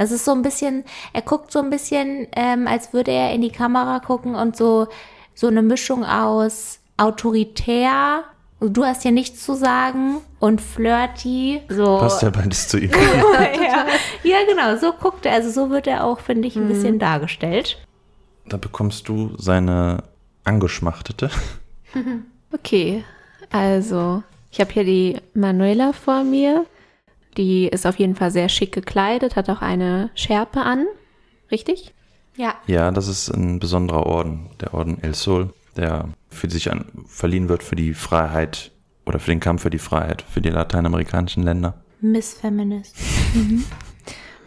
es ist so ein bisschen, er guckt so ein bisschen, ähm, als würde er in die Kamera gucken und so, so eine Mischung aus autoritär, du hast ja nichts zu sagen und flirty. So. Passt ja beides zu ihm. ja. ja, genau, so guckt er. Also so wird er auch, finde ich, ein mhm. bisschen dargestellt. Da bekommst du seine angeschmachtete. Okay, also ich habe hier die Manuela vor mir. Die ist auf jeden Fall sehr schick gekleidet, hat auch eine Schärpe an. Richtig? Ja. Ja, das ist ein besonderer Orden, der Orden El Sol, der für sich an, verliehen wird für die Freiheit oder für den Kampf für die Freiheit für die lateinamerikanischen Länder. Miss Feminist. Mhm.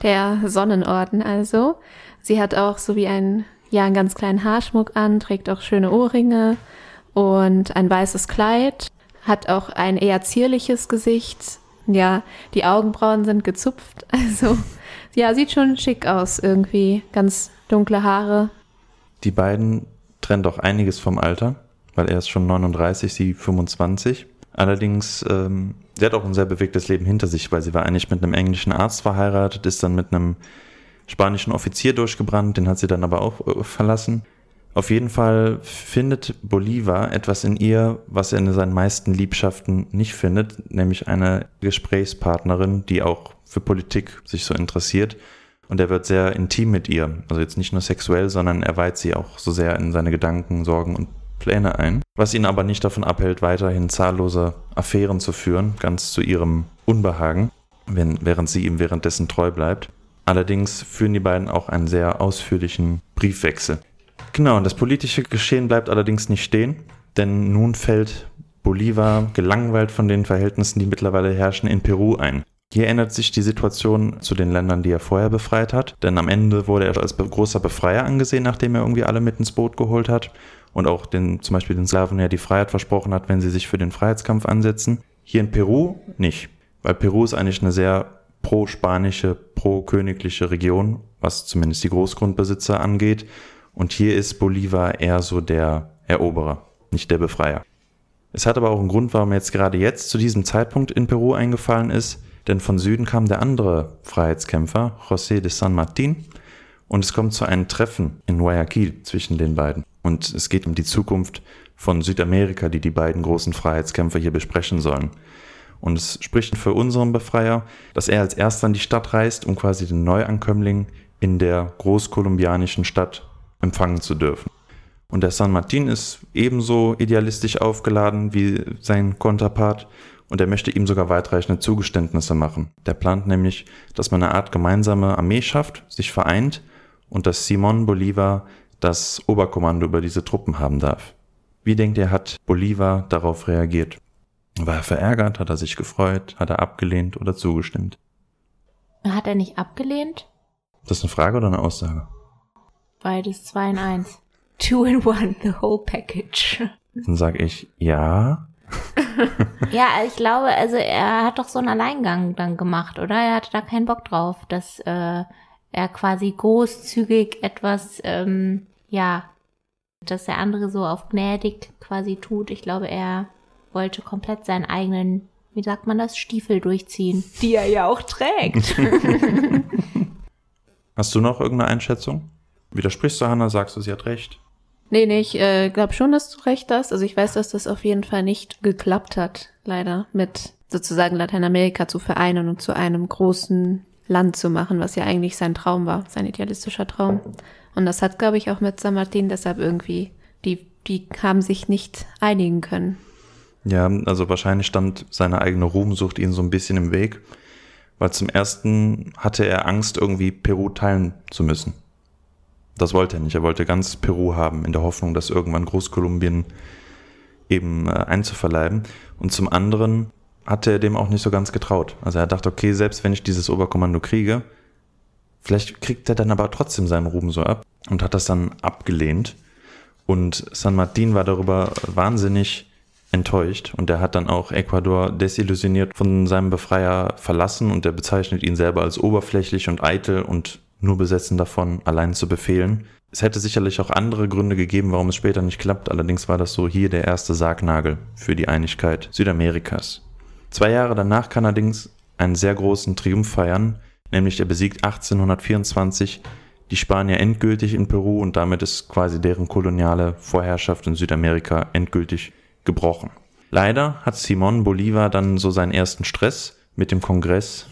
Der Sonnenorden also. Sie hat auch so wie ein, ja, einen ganz kleinen Haarschmuck an, trägt auch schöne Ohrringe und ein weißes Kleid, hat auch ein eher zierliches Gesicht, ja, die Augenbrauen sind gezupft. Also, ja, sieht schon schick aus irgendwie. Ganz dunkle Haare. Die beiden trennt auch einiges vom Alter, weil er ist schon 39, sie 25. Allerdings, ähm, sie hat auch ein sehr bewegtes Leben hinter sich, weil sie war eigentlich mit einem englischen Arzt verheiratet, ist dann mit einem spanischen Offizier durchgebrannt, den hat sie dann aber auch äh, verlassen. Auf jeden Fall findet Bolivar etwas in ihr, was er in seinen meisten Liebschaften nicht findet, nämlich eine Gesprächspartnerin, die auch für Politik sich so interessiert. Und er wird sehr intim mit ihr. Also jetzt nicht nur sexuell, sondern er weiht sie auch so sehr in seine Gedanken, Sorgen und Pläne ein. Was ihn aber nicht davon abhält, weiterhin zahllose Affären zu führen, ganz zu ihrem Unbehagen, wenn, während sie ihm währenddessen treu bleibt. Allerdings führen die beiden auch einen sehr ausführlichen Briefwechsel. Genau, und das politische Geschehen bleibt allerdings nicht stehen, denn nun fällt Bolivar gelangweilt von den Verhältnissen, die mittlerweile herrschen, in Peru ein. Hier ändert sich die Situation zu den Ländern, die er vorher befreit hat, denn am Ende wurde er als großer Befreier angesehen, nachdem er irgendwie alle mit ins Boot geholt hat und auch den, zum Beispiel den Slawen ja die Freiheit versprochen hat, wenn sie sich für den Freiheitskampf ansetzen. Hier in Peru nicht, weil Peru ist eigentlich eine sehr pro-spanische, pro-königliche Region, was zumindest die Großgrundbesitzer angeht und hier ist Bolivar eher so der Eroberer, nicht der Befreier. Es hat aber auch einen Grund, warum jetzt gerade jetzt zu diesem Zeitpunkt in Peru eingefallen ist, denn von Süden kam der andere Freiheitskämpfer, José de San Martín, Und es kommt zu einem Treffen in Guayaquil zwischen den beiden. Und es geht um die Zukunft von Südamerika, die die beiden großen Freiheitskämpfer hier besprechen sollen. Und es spricht für unseren Befreier, dass er als erster in die Stadt reist, um quasi den Neuankömmling in der großkolumbianischen Stadt empfangen zu dürfen. Und der San Martin ist ebenso idealistisch aufgeladen wie sein Konterpart und er möchte ihm sogar weitreichende Zugeständnisse machen. Der plant nämlich, dass man eine Art gemeinsame Armee schafft, sich vereint und dass Simon Bolivar das Oberkommando über diese Truppen haben darf. Wie denkt ihr, hat Bolivar darauf reagiert? War er verärgert? Hat er sich gefreut? Hat er abgelehnt oder zugestimmt? Hat er nicht abgelehnt? Das ist eine Frage oder eine Aussage? Beides zwei in eins. Two in one, the whole package. Dann sage ich ja. ja, ich glaube, also er hat doch so einen Alleingang dann gemacht, oder? Er hatte da keinen Bock drauf, dass äh, er quasi großzügig etwas, ähm, ja, dass der andere so auf gnädig quasi tut. Ich glaube, er wollte komplett seinen eigenen, wie sagt man das, Stiefel durchziehen, die er ja auch trägt. Hast du noch irgendeine Einschätzung? Widersprichst du Hannah, sagst du, sie hat recht? Nee, nee, ich äh, glaube schon, dass du recht hast. Also ich weiß, dass das auf jeden Fall nicht geklappt hat, leider, mit sozusagen Lateinamerika zu vereinen und zu einem großen Land zu machen, was ja eigentlich sein Traum war, sein idealistischer Traum. Und das hat, glaube ich, auch mit San Martin deshalb irgendwie, die, die haben sich nicht einigen können. Ja, also wahrscheinlich stand seine eigene Ruhmsucht ihnen so ein bisschen im Weg, weil zum ersten hatte er Angst, irgendwie Peru teilen zu müssen. Das wollte er nicht. Er wollte ganz Peru haben, in der Hoffnung, das irgendwann Großkolumbien eben äh, einzuverleiben. Und zum anderen hatte er dem auch nicht so ganz getraut. Also er dachte, okay, selbst wenn ich dieses Oberkommando kriege, vielleicht kriegt er dann aber trotzdem seinen Ruhm so ab und hat das dann abgelehnt. Und San Martin war darüber wahnsinnig enttäuscht und er hat dann auch Ecuador desillusioniert von seinem Befreier verlassen und er bezeichnet ihn selber als oberflächlich und eitel und nur besessen davon, allein zu befehlen. Es hätte sicherlich auch andere Gründe gegeben, warum es später nicht klappt, allerdings war das so hier der erste Sargnagel für die Einigkeit Südamerikas. Zwei Jahre danach kann allerdings einen sehr großen Triumph feiern, nämlich er besiegt 1824 die Spanier endgültig in Peru und damit ist quasi deren koloniale Vorherrschaft in Südamerika endgültig gebrochen. Leider hat Simón Bolívar dann so seinen ersten Stress mit dem Kongress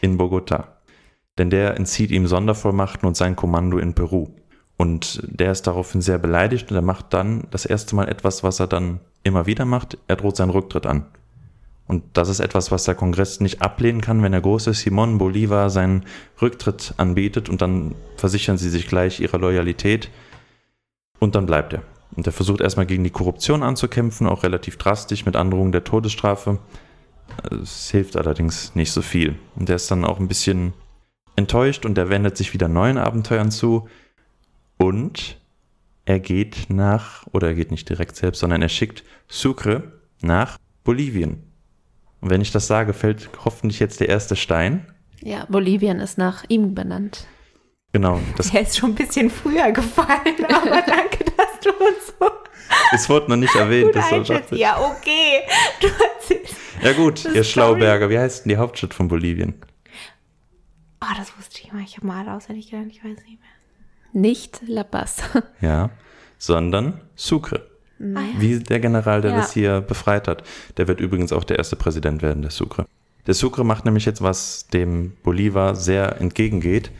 in Bogotá denn der entzieht ihm Sondervollmachten und sein Kommando in Peru. Und der ist daraufhin sehr beleidigt und er macht dann das erste Mal etwas, was er dann immer wieder macht. Er droht seinen Rücktritt an. Und das ist etwas, was der Kongress nicht ablehnen kann, wenn der große Simon Bolivar seinen Rücktritt anbietet und dann versichern sie sich gleich ihrer Loyalität und dann bleibt er. Und er versucht erstmal gegen die Korruption anzukämpfen, auch relativ drastisch mit Androhung der Todesstrafe. Es hilft allerdings nicht so viel. Und er ist dann auch ein bisschen enttäuscht und er wendet sich wieder neuen Abenteuern zu. Und er geht nach, oder er geht nicht direkt selbst, sondern er schickt Sucre nach Bolivien. Und wenn ich das sage, fällt hoffentlich jetzt der erste Stein. Ja, Bolivien ist nach ihm benannt. Genau. Das der ist schon ein bisschen früher gefallen, aber danke, dass du uns so. Es wurde noch nicht erwähnt. Das ja, okay. Du ja gut, ihr Schlauberger, wie heißt denn die Hauptstadt von Bolivien? Oh, das wusste ich mal. Ich habe mal auswendig gelernt, ich weiß nicht mehr. Nicht La Paz. ja, sondern Sucre. Mhm. Ah, ja. Wie der General, der ja. das hier befreit hat. Der wird übrigens auch der erste Präsident werden, der Sucre. Der Sucre macht nämlich jetzt was dem Bolivar sehr entgegengeht.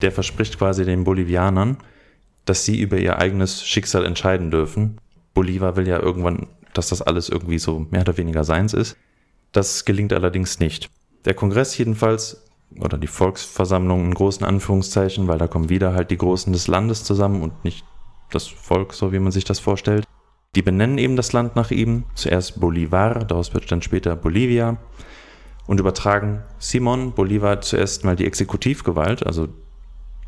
Der verspricht quasi den Bolivianern, dass sie über ihr eigenes Schicksal entscheiden dürfen. Bolivar will ja irgendwann, dass das alles irgendwie so mehr oder weniger seins ist. Das gelingt allerdings nicht. Der Kongress jedenfalls oder die Volksversammlung in großen Anführungszeichen, weil da kommen wieder halt die Großen des Landes zusammen und nicht das Volk, so wie man sich das vorstellt. Die benennen eben das Land nach ihm, zuerst Bolivar, daraus wird dann später Bolivia, und übertragen Simon Bolivar zuerst mal die Exekutivgewalt, also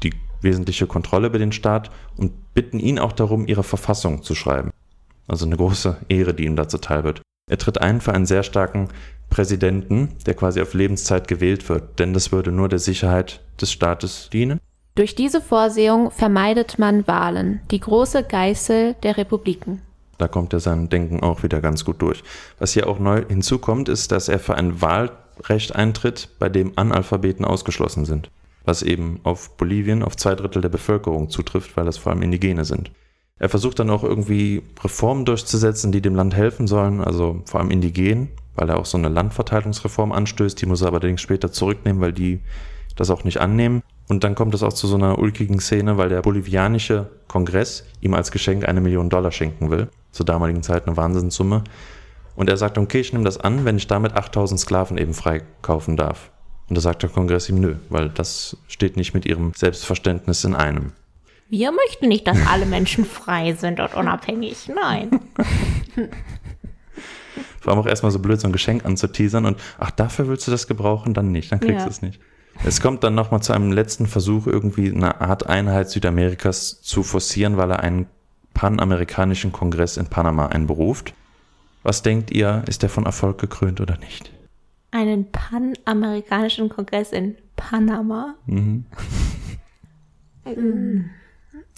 die wesentliche Kontrolle über den Staat, und bitten ihn auch darum, ihre Verfassung zu schreiben. Also eine große Ehre, die ihm da zuteil wird. Er tritt ein für einen sehr starken Präsidenten, der quasi auf Lebenszeit gewählt wird, denn das würde nur der Sicherheit des Staates dienen. Durch diese Vorsehung vermeidet man Wahlen, die große Geißel der Republiken. Da kommt er sein Denken auch wieder ganz gut durch. Was hier auch neu hinzukommt, ist, dass er für ein Wahlrecht eintritt, bei dem Analphabeten ausgeschlossen sind. was eben auf Bolivien, auf zwei Drittel der Bevölkerung zutrifft, weil das vor allem Indigene sind. Er versucht dann auch irgendwie Reformen durchzusetzen, die dem Land helfen sollen, also vor allem Indigenen, weil er auch so eine Landverteilungsreform anstößt, die muss er allerdings später zurücknehmen, weil die das auch nicht annehmen. Und dann kommt es auch zu so einer ulkigen Szene, weil der bolivianische Kongress ihm als Geschenk eine Million Dollar schenken will. Zur damaligen Zeit eine Wahnsinnssumme. Und er sagt, okay, ich nehme das an, wenn ich damit 8000 Sklaven eben freikaufen darf. Und da sagt der Kongress ihm nö, weil das steht nicht mit ihrem Selbstverständnis in einem. Wir möchten nicht, dass alle Menschen frei sind und unabhängig. Nein. Vor allem auch erstmal so blöd, so ein Geschenk anzuteasern und ach, dafür willst du das gebrauchen, dann nicht, dann kriegst Ja. du es nicht. Es kommt dann nochmal zu einem letzten Versuch, irgendwie eine Art Einheit Südamerikas zu forcieren, weil er einen panamerikanischen Kongress in Panama einberuft. Was denkt ihr, ist der von Erfolg gekrönt oder nicht? Einen panamerikanischen Kongress in Panama?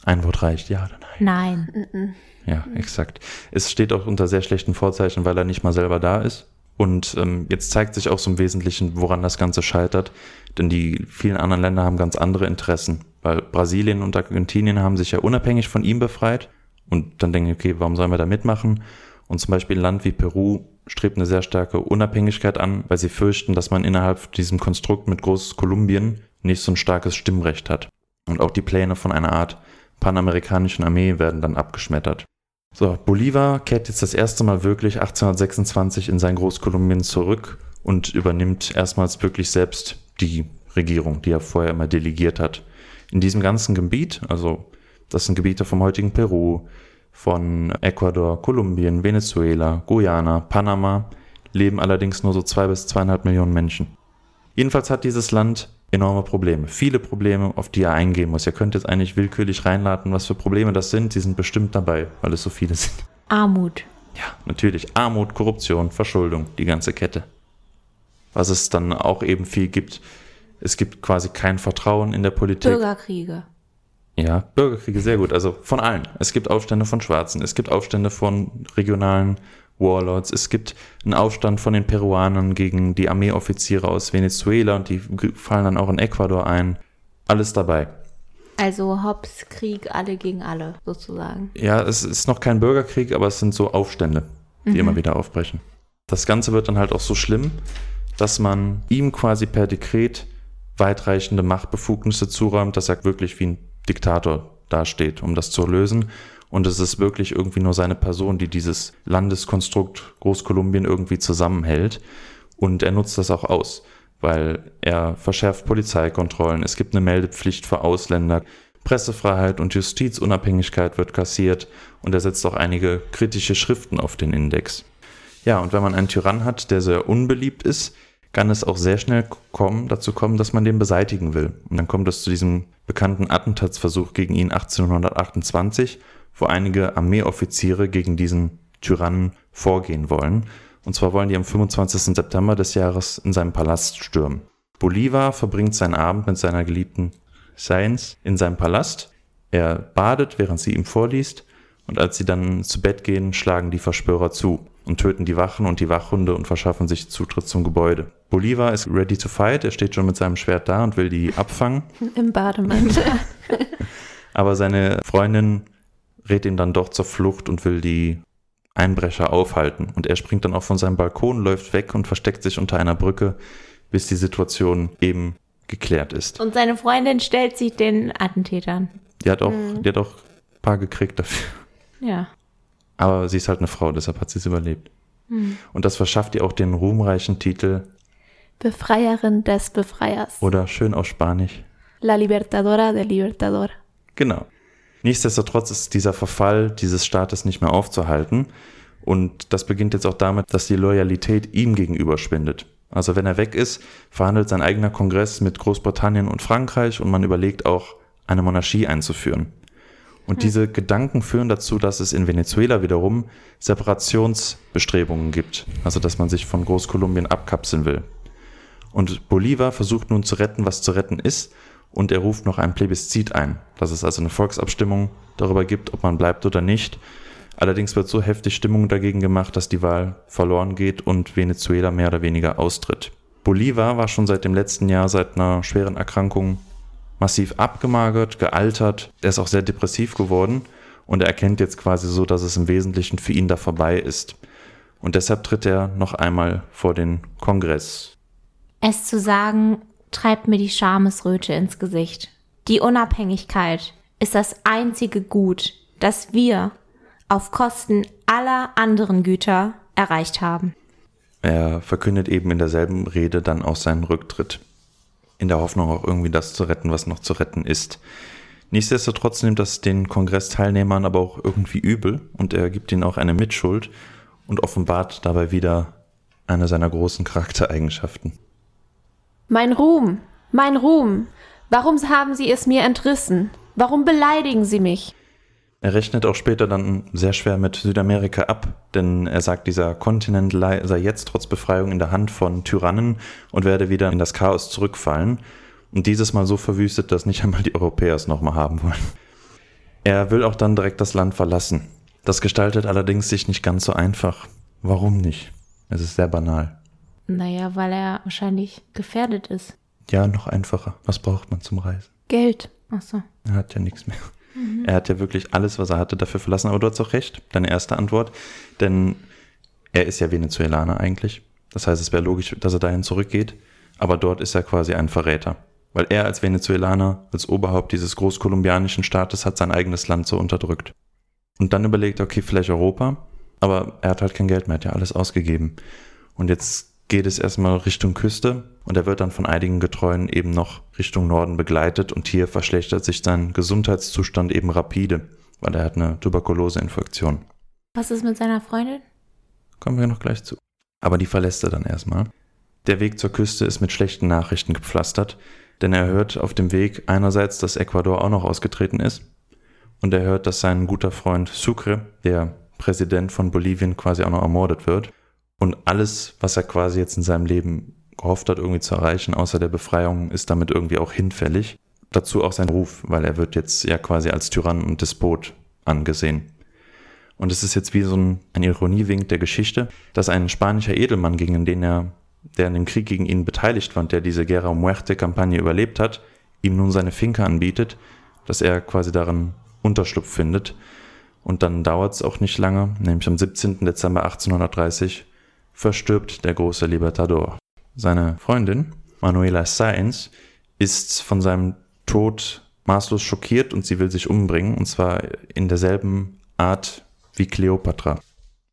Ein Wort reicht, ja oder nein? Nein. Ja, exakt. Es steht auch unter sehr schlechten Vorzeichen, weil er nicht mal selber da ist. Und ähm, jetzt zeigt sich auch so im Wesentlichen, woran das Ganze scheitert. Denn die vielen anderen Länder haben ganz andere Interessen. Weil Brasilien und Argentinien haben sich ja unabhängig von ihm befreit. Und dann denken, okay, warum sollen wir da mitmachen? Und zum Beispiel ein Land wie Peru strebt eine sehr starke Unabhängigkeit an, weil sie fürchten, dass man innerhalb diesem Konstrukt mit Großkolumbien nicht so ein starkes Stimmrecht hat. Und auch die Pläne von einer Art panamerikanischen Armee werden dann abgeschmettert. So, Bolivar kehrt jetzt das erste Mal wirklich 1826 in sein Großkolumbien zurück und übernimmt erstmals wirklich selbst die Regierung, die er vorher immer delegiert hat. In diesem ganzen Gebiet, also das sind Gebiete vom heutigen Peru, von Ecuador, Kolumbien, Venezuela, Guyana, Panama, leben allerdings nur so zwei bis zweieinhalb Millionen Menschen. Jedenfalls hat dieses Land enorme Probleme, viele Probleme, auf die er eingehen muss. Ihr könnt jetzt eigentlich willkürlich reinladen, was für Probleme das sind. Die sind bestimmt dabei, weil es so viele sind. Armut. Ja, natürlich. Armut, Korruption, Verschuldung, die ganze Kette. Was es dann auch eben viel gibt. Es gibt quasi kein Vertrauen in der Politik. Bürgerkriege. Ja, Bürgerkriege, sehr gut. Also von allen. Es gibt Aufstände von Schwarzen, es gibt Aufstände von regionalen Warlords, es gibt einen Aufstand von den Peruanern gegen die Armeeoffiziere aus Venezuela und die fallen dann auch in Ecuador ein. Alles dabei. Also Hobbs Krieg, alle gegen alle, sozusagen. Ja, es ist noch kein Bürgerkrieg, aber es sind so Aufstände, die immer wieder aufbrechen. Das Ganze wird dann halt auch so schlimm, dass man ihm quasi per Dekret weitreichende Machtbefugnisse zuräumt, dass er wirklich wie ein Diktator dasteht, um das zu lösen. Und es ist wirklich irgendwie nur seine Person, die dieses Landeskonstrukt Großkolumbien irgendwie zusammenhält. Und er nutzt das auch aus, weil er verschärft Polizeikontrollen. Es gibt eine Meldepflicht für Ausländer. Pressefreiheit und Justizunabhängigkeit wird kassiert und er setzt auch einige kritische Schriften auf den Index. Ja, und wenn man einen Tyrann hat, der sehr unbeliebt ist, kann es auch sehr schnell kommen, dazu kommen, dass man den beseitigen will. Und dann kommt es zu diesem bekannten Attentatsversuch gegen ihn 1828, wo einige Armeeoffiziere gegen diesen Tyrannen vorgehen wollen. Und zwar wollen die am 25. September des Jahres in seinem Palast stürmen. Bolivar verbringt seinen Abend mit seiner geliebten Sainz in seinem Palast. Er badet, während sie ihm vorliest. Und als sie dann zu Bett gehen, schlagen die Verschwörer zu und töten die Wachen und die Wachhunde und verschaffen sich Zutritt zum Gebäude. Bolivar ist ready to fight. Er steht schon mit seinem Schwert da und will die abfangen. Im Bademantel. Aber seine Freundin rät ihm dann doch zur Flucht und will die Einbrecher aufhalten. Und er springt dann auch von seinem Balkon, läuft weg und versteckt sich unter einer Brücke, bis die Situation eben geklärt ist. Und seine Freundin stellt sich den Attentätern. Die hat auch, die hat auch ein paar gekriegt dafür. Ja. Aber sie ist halt eine Frau, deshalb hat sie es überlebt. Und das verschafft ihr auch den ruhmreichen Titel Befreierin des Befreiers. oder schön auf Spanisch. La Libertadora del Libertador. Genau. Nichtsdestotrotz ist dieser Verfall dieses Staates nicht mehr aufzuhalten. Und das beginnt jetzt auch damit, dass die Loyalität ihm gegenüber schwindet. Also wenn er weg ist, verhandelt sein eigener Kongress mit Großbritannien und Frankreich und man überlegt auch, eine Monarchie einzuführen. Und diese Gedanken führen dazu, dass es in Venezuela wiederum Separationsbestrebungen gibt. Also dass man sich von Großkolumbien abkapseln will. Und Bolivar versucht nun zu retten, was zu retten ist, und er ruft noch ein Plebiszit ein, dass es also eine Volksabstimmung darüber gibt, ob man bleibt oder nicht. Allerdings wird so heftig Stimmung dagegen gemacht, dass die Wahl verloren geht und Venezuela mehr oder weniger austritt. Bolivar war schon seit dem letzten Jahr, seit einer schweren Erkrankung massiv abgemagert, gealtert. Er ist auch sehr depressiv geworden und er erkennt jetzt quasi so, dass es im Wesentlichen für ihn da vorbei ist. Und deshalb tritt er noch einmal vor den Kongress. Es zu sagen, treibt mir die Schamesröte ins Gesicht. Die Unabhängigkeit ist das einzige Gut, das wir auf Kosten aller anderen Güter erreicht haben. Er verkündet eben in derselben Rede dann auch seinen Rücktritt. In der Hoffnung auch irgendwie das zu retten, was noch zu retten ist. Nichtsdestotrotz nimmt das den Kongressteilnehmern aber auch irgendwie übel und er gibt ihnen auch eine Mitschuld und offenbart dabei wieder eine seiner großen Charaktereigenschaften. Mein Ruhm, mein Ruhm, warum haben Sie es mir entrissen? Warum beleidigen Sie mich? Er rechnet auch später dann sehr schwer mit Südamerika ab, denn er sagt, dieser Kontinent sei jetzt trotz Befreiung in der Hand von Tyrannen und werde wieder in das Chaos zurückfallen. Und dieses Mal so verwüstet, dass nicht einmal die Europäer es nochmal haben wollen. Er will auch dann direkt das Land verlassen. Das gestaltet allerdings sich nicht ganz so einfach. Warum nicht? Es ist sehr banal. Naja, weil er wahrscheinlich gefährdet ist. Ja, noch einfacher. Was braucht man zum Reisen? Geld. Ach so. Er hat ja nichts mehr. Mhm. Er hat ja wirklich alles, was er hatte, dafür verlassen. Aber du hast auch recht, deine erste Antwort. Denn er ist ja Venezuelaner eigentlich. Das heißt, es wäre logisch, dass er dahin zurückgeht. Aber dort ist er quasi ein Verräter. Weil er als Venezuelaner, als Oberhaupt dieses großkolumbianischen Staates, hat sein eigenes Land so unterdrückt. Und dann überlegt er, okay, vielleicht Europa. Aber er hat halt kein Geld mehr, hat ja alles ausgegeben. Und jetzt geht es erstmal Richtung Küste und er wird dann von einigen Getreuen eben noch Richtung Norden begleitet und hier verschlechtert sich sein Gesundheitszustand eben rapide, weil er hat eine Tuberkuloseinfektion. Was ist mit seiner Freundin? Kommen wir noch gleich zu. Aber die verlässt er dann erstmal. Der Weg zur Küste ist mit schlechten Nachrichten gepflastert, denn er hört auf dem Weg einerseits, dass Ecuador auch noch ausgetreten ist und er hört, dass sein guter Freund Sucre, der Präsident von Bolivien, quasi auch noch ermordet wird. Und alles, was er quasi jetzt in seinem Leben gehofft hat, irgendwie zu erreichen, außer der Befreiung, ist damit irgendwie auch hinfällig. Dazu auch sein Ruf, weil er wird jetzt ja quasi als Tyrann und Despot angesehen. Und es ist jetzt wie so ein, ein Ironiewink der Geschichte, dass ein spanischer Edelmann, gegen den er, der in dem Krieg gegen ihn beteiligt war und der diese Guerra Muerte-Kampagne überlebt hat, ihm nun seine Finke anbietet, dass er quasi darin Unterschlupf findet. Und dann dauert es auch nicht lange, nämlich am 17. Dezember 1830 verstirbt der große Libertador. Seine Freundin, Manuela Sainz, ist von seinem Tod maßlos schockiert und sie will sich umbringen, und zwar in derselben Art wie Kleopatra,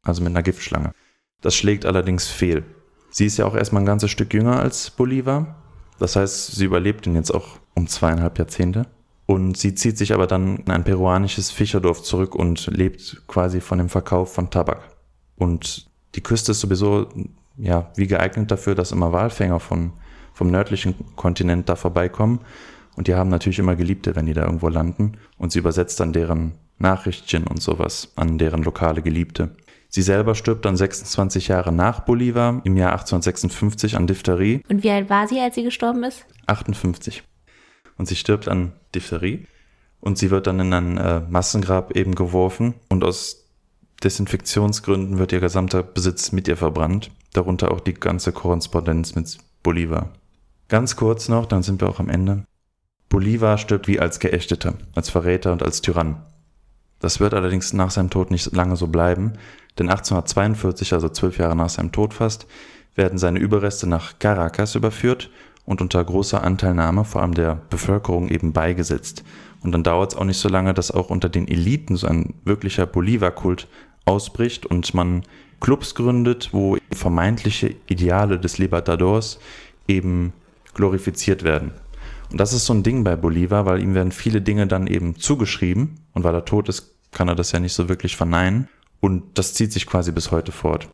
also mit einer Giftschlange. Das schlägt allerdings fehl. Sie ist ja auch erstmal ein ganzes Stück jünger als Bolivar, das heißt, sie überlebt ihn jetzt auch um zweieinhalb Jahrzehnte. Und sie zieht sich aber dann in ein peruanisches Fischerdorf zurück und lebt quasi von dem Verkauf von Tabak. Und die Küste ist sowieso ja wie geeignet dafür, dass immer Walfänger von, vom nördlichen Kontinent da vorbeikommen. Und die haben natürlich immer Geliebte, wenn die da irgendwo landen. Und sie übersetzt dann deren Nachrichtchen und sowas an deren lokale Geliebte. Sie selber stirbt dann 26 Jahre nach Bolivar im Jahr 1856 an Diphtherie. Und wie alt war sie, als sie gestorben ist? 58. Und sie stirbt an Diphtherie. Und sie wird dann in ein äh, Massengrab eben geworfen. Und aus Desinfektionsgründen wird ihr gesamter Besitz mit ihr verbrannt, darunter auch die ganze Korrespondenz mit Bolivar. Ganz kurz noch, dann sind wir auch am Ende. Bolivar stirbt wie als Geächteter, als Verräter und als Tyrann. Das wird allerdings nach seinem Tod nicht lange so bleiben, denn 1842, also zwölf Jahre nach seinem Tod fast, werden seine Überreste nach Caracas überführt und unter großer Anteilnahme vor allem der Bevölkerung eben beigesetzt. Und dann dauert es auch nicht so lange, dass auch unter den Eliten so ein wirklicher Bolivar-Kult ausbricht und man Clubs gründet, wo vermeintliche Ideale des Libertadors eben glorifiziert werden. Und das ist so ein Ding bei Bolivar, weil ihm werden viele Dinge dann eben zugeschrieben und weil er tot ist, kann er das ja nicht so wirklich verneinen und das zieht sich quasi bis heute fort.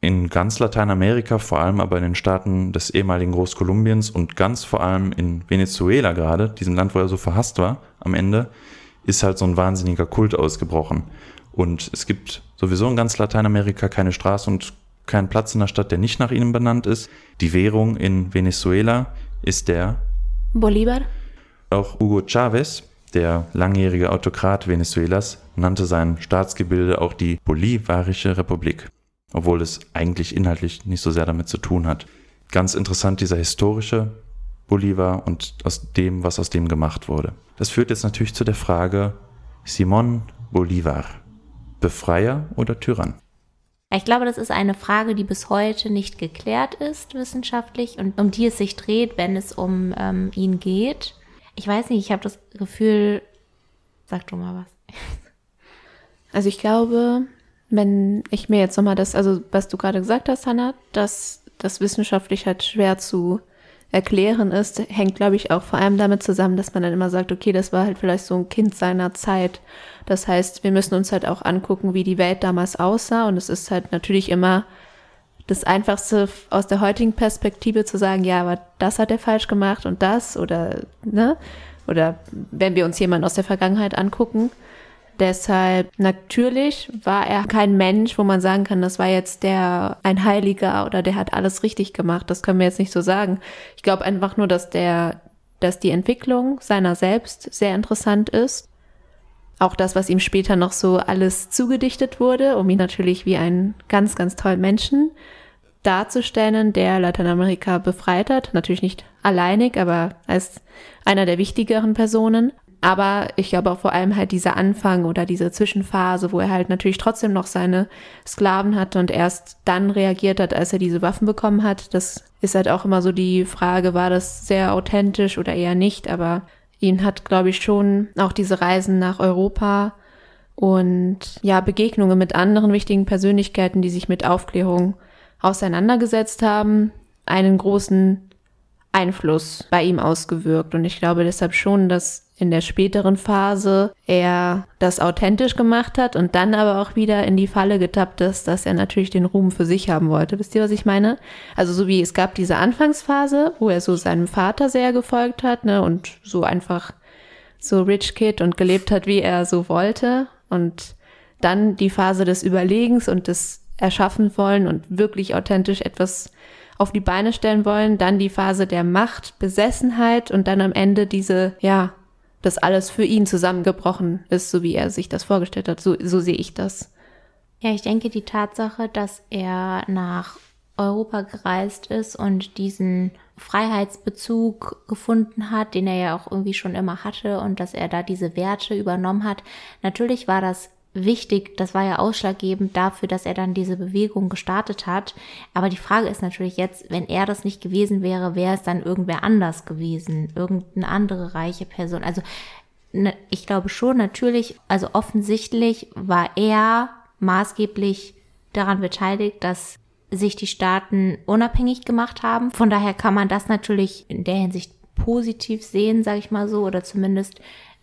In ganz Lateinamerika, vor allem aber in den Staaten des ehemaligen Großkolumbiens und ganz vor allem in Venezuela gerade, diesem Land, wo er so verhasst war am Ende, ist halt so ein wahnsinniger Kult ausgebrochen. Und es gibt sowieso in ganz Lateinamerika keine Straße und keinen Platz in der Stadt, der nicht nach ihnen benannt ist. Die Währung in Venezuela ist der Bolívar. Auch Hugo Chavez, der langjährige Autokrat Venezuelas, nannte sein Staatsgebilde auch die Bolivarische Republik, obwohl es eigentlich inhaltlich nicht so sehr damit zu tun hat. Ganz interessant dieser historische Bolivar und aus dem, was aus dem gemacht wurde. Das führt jetzt natürlich zu der Frage, Simon Bolivar, Befreier oder Tyrann? Ich glaube, das ist eine Frage, die bis heute nicht geklärt ist wissenschaftlich und um die es sich dreht, wenn es um ähm, ihn geht. Ich weiß nicht, ich habe das Gefühl, sag du mal was. Also ich glaube, wenn ich mir jetzt nochmal das, also was du gerade gesagt hast, Hannah, dass das wissenschaftlich halt schwer zu erklären ist, hängt, glaube ich, auch vor allem damit zusammen, dass man dann immer sagt, okay, das war halt vielleicht so ein Kind seiner Zeit. Das heißt, wir müssen uns halt auch angucken, wie die Welt damals aussah. Und es ist halt natürlich immer das Einfachste aus der heutigen Perspektive zu sagen, ja, aber das hat er falsch gemacht und das oder, ne? Oder wenn wir uns jemanden aus der Vergangenheit angucken, Deshalb natürlich war er kein Mensch, wo man sagen kann, das war jetzt der ein Heiliger oder der hat alles richtig gemacht. Das können wir jetzt nicht so sagen. Ich glaube einfach nur, dass der, dass die Entwicklung seiner selbst sehr interessant ist. Auch das, was ihm später noch so alles zugedichtet wurde, um ihn natürlich wie einen ganz, ganz tollen Menschen darzustellen, der Lateinamerika befreit hat. Natürlich nicht alleinig, aber als einer der wichtigeren Personen. Aber ich glaube auch vor allem halt dieser Anfang oder diese Zwischenphase, wo er halt natürlich trotzdem noch seine Sklaven hatte und erst dann reagiert hat, als er diese Waffen bekommen hat. Das ist halt auch immer so die Frage, war das sehr authentisch oder eher nicht? Aber ihn hat, glaube ich, schon auch diese Reisen nach Europa und ja, Begegnungen mit anderen wichtigen Persönlichkeiten, die sich mit Aufklärung auseinandergesetzt haben, einen großen Einfluss bei ihm ausgewirkt. Und ich glaube deshalb schon, dass in der späteren Phase er das authentisch gemacht hat und dann aber auch wieder in die Falle getappt ist, dass er natürlich den Ruhm für sich haben wollte. Wisst ihr, was ich meine? Also so wie es gab diese Anfangsphase, wo er so seinem Vater sehr gefolgt hat, ne, und so einfach so Rich Kid und gelebt hat, wie er so wollte. Und dann die Phase des Überlegens und des Erschaffen wollen und wirklich authentisch etwas auf die Beine stellen wollen, dann die Phase der Macht, Besessenheit und dann am Ende diese, ja, dass alles für ihn zusammengebrochen ist, so wie er sich das vorgestellt hat. So, so sehe ich das. Ja, ich denke, die Tatsache, dass er nach Europa gereist ist und diesen Freiheitsbezug gefunden hat, den er ja auch irgendwie schon immer hatte und dass er da diese Werte übernommen hat. Natürlich war das wichtig, das war ja ausschlaggebend dafür, dass er dann diese Bewegung gestartet hat. Aber die Frage ist natürlich jetzt, wenn er das nicht gewesen wäre, wäre es dann irgendwer anders gewesen, irgendeine andere reiche Person. Also ne, ich glaube schon, natürlich, also offensichtlich war er maßgeblich daran beteiligt, dass sich die Staaten unabhängig gemacht haben. Von daher kann man das natürlich in der Hinsicht positiv sehen, sage ich mal so, oder zumindest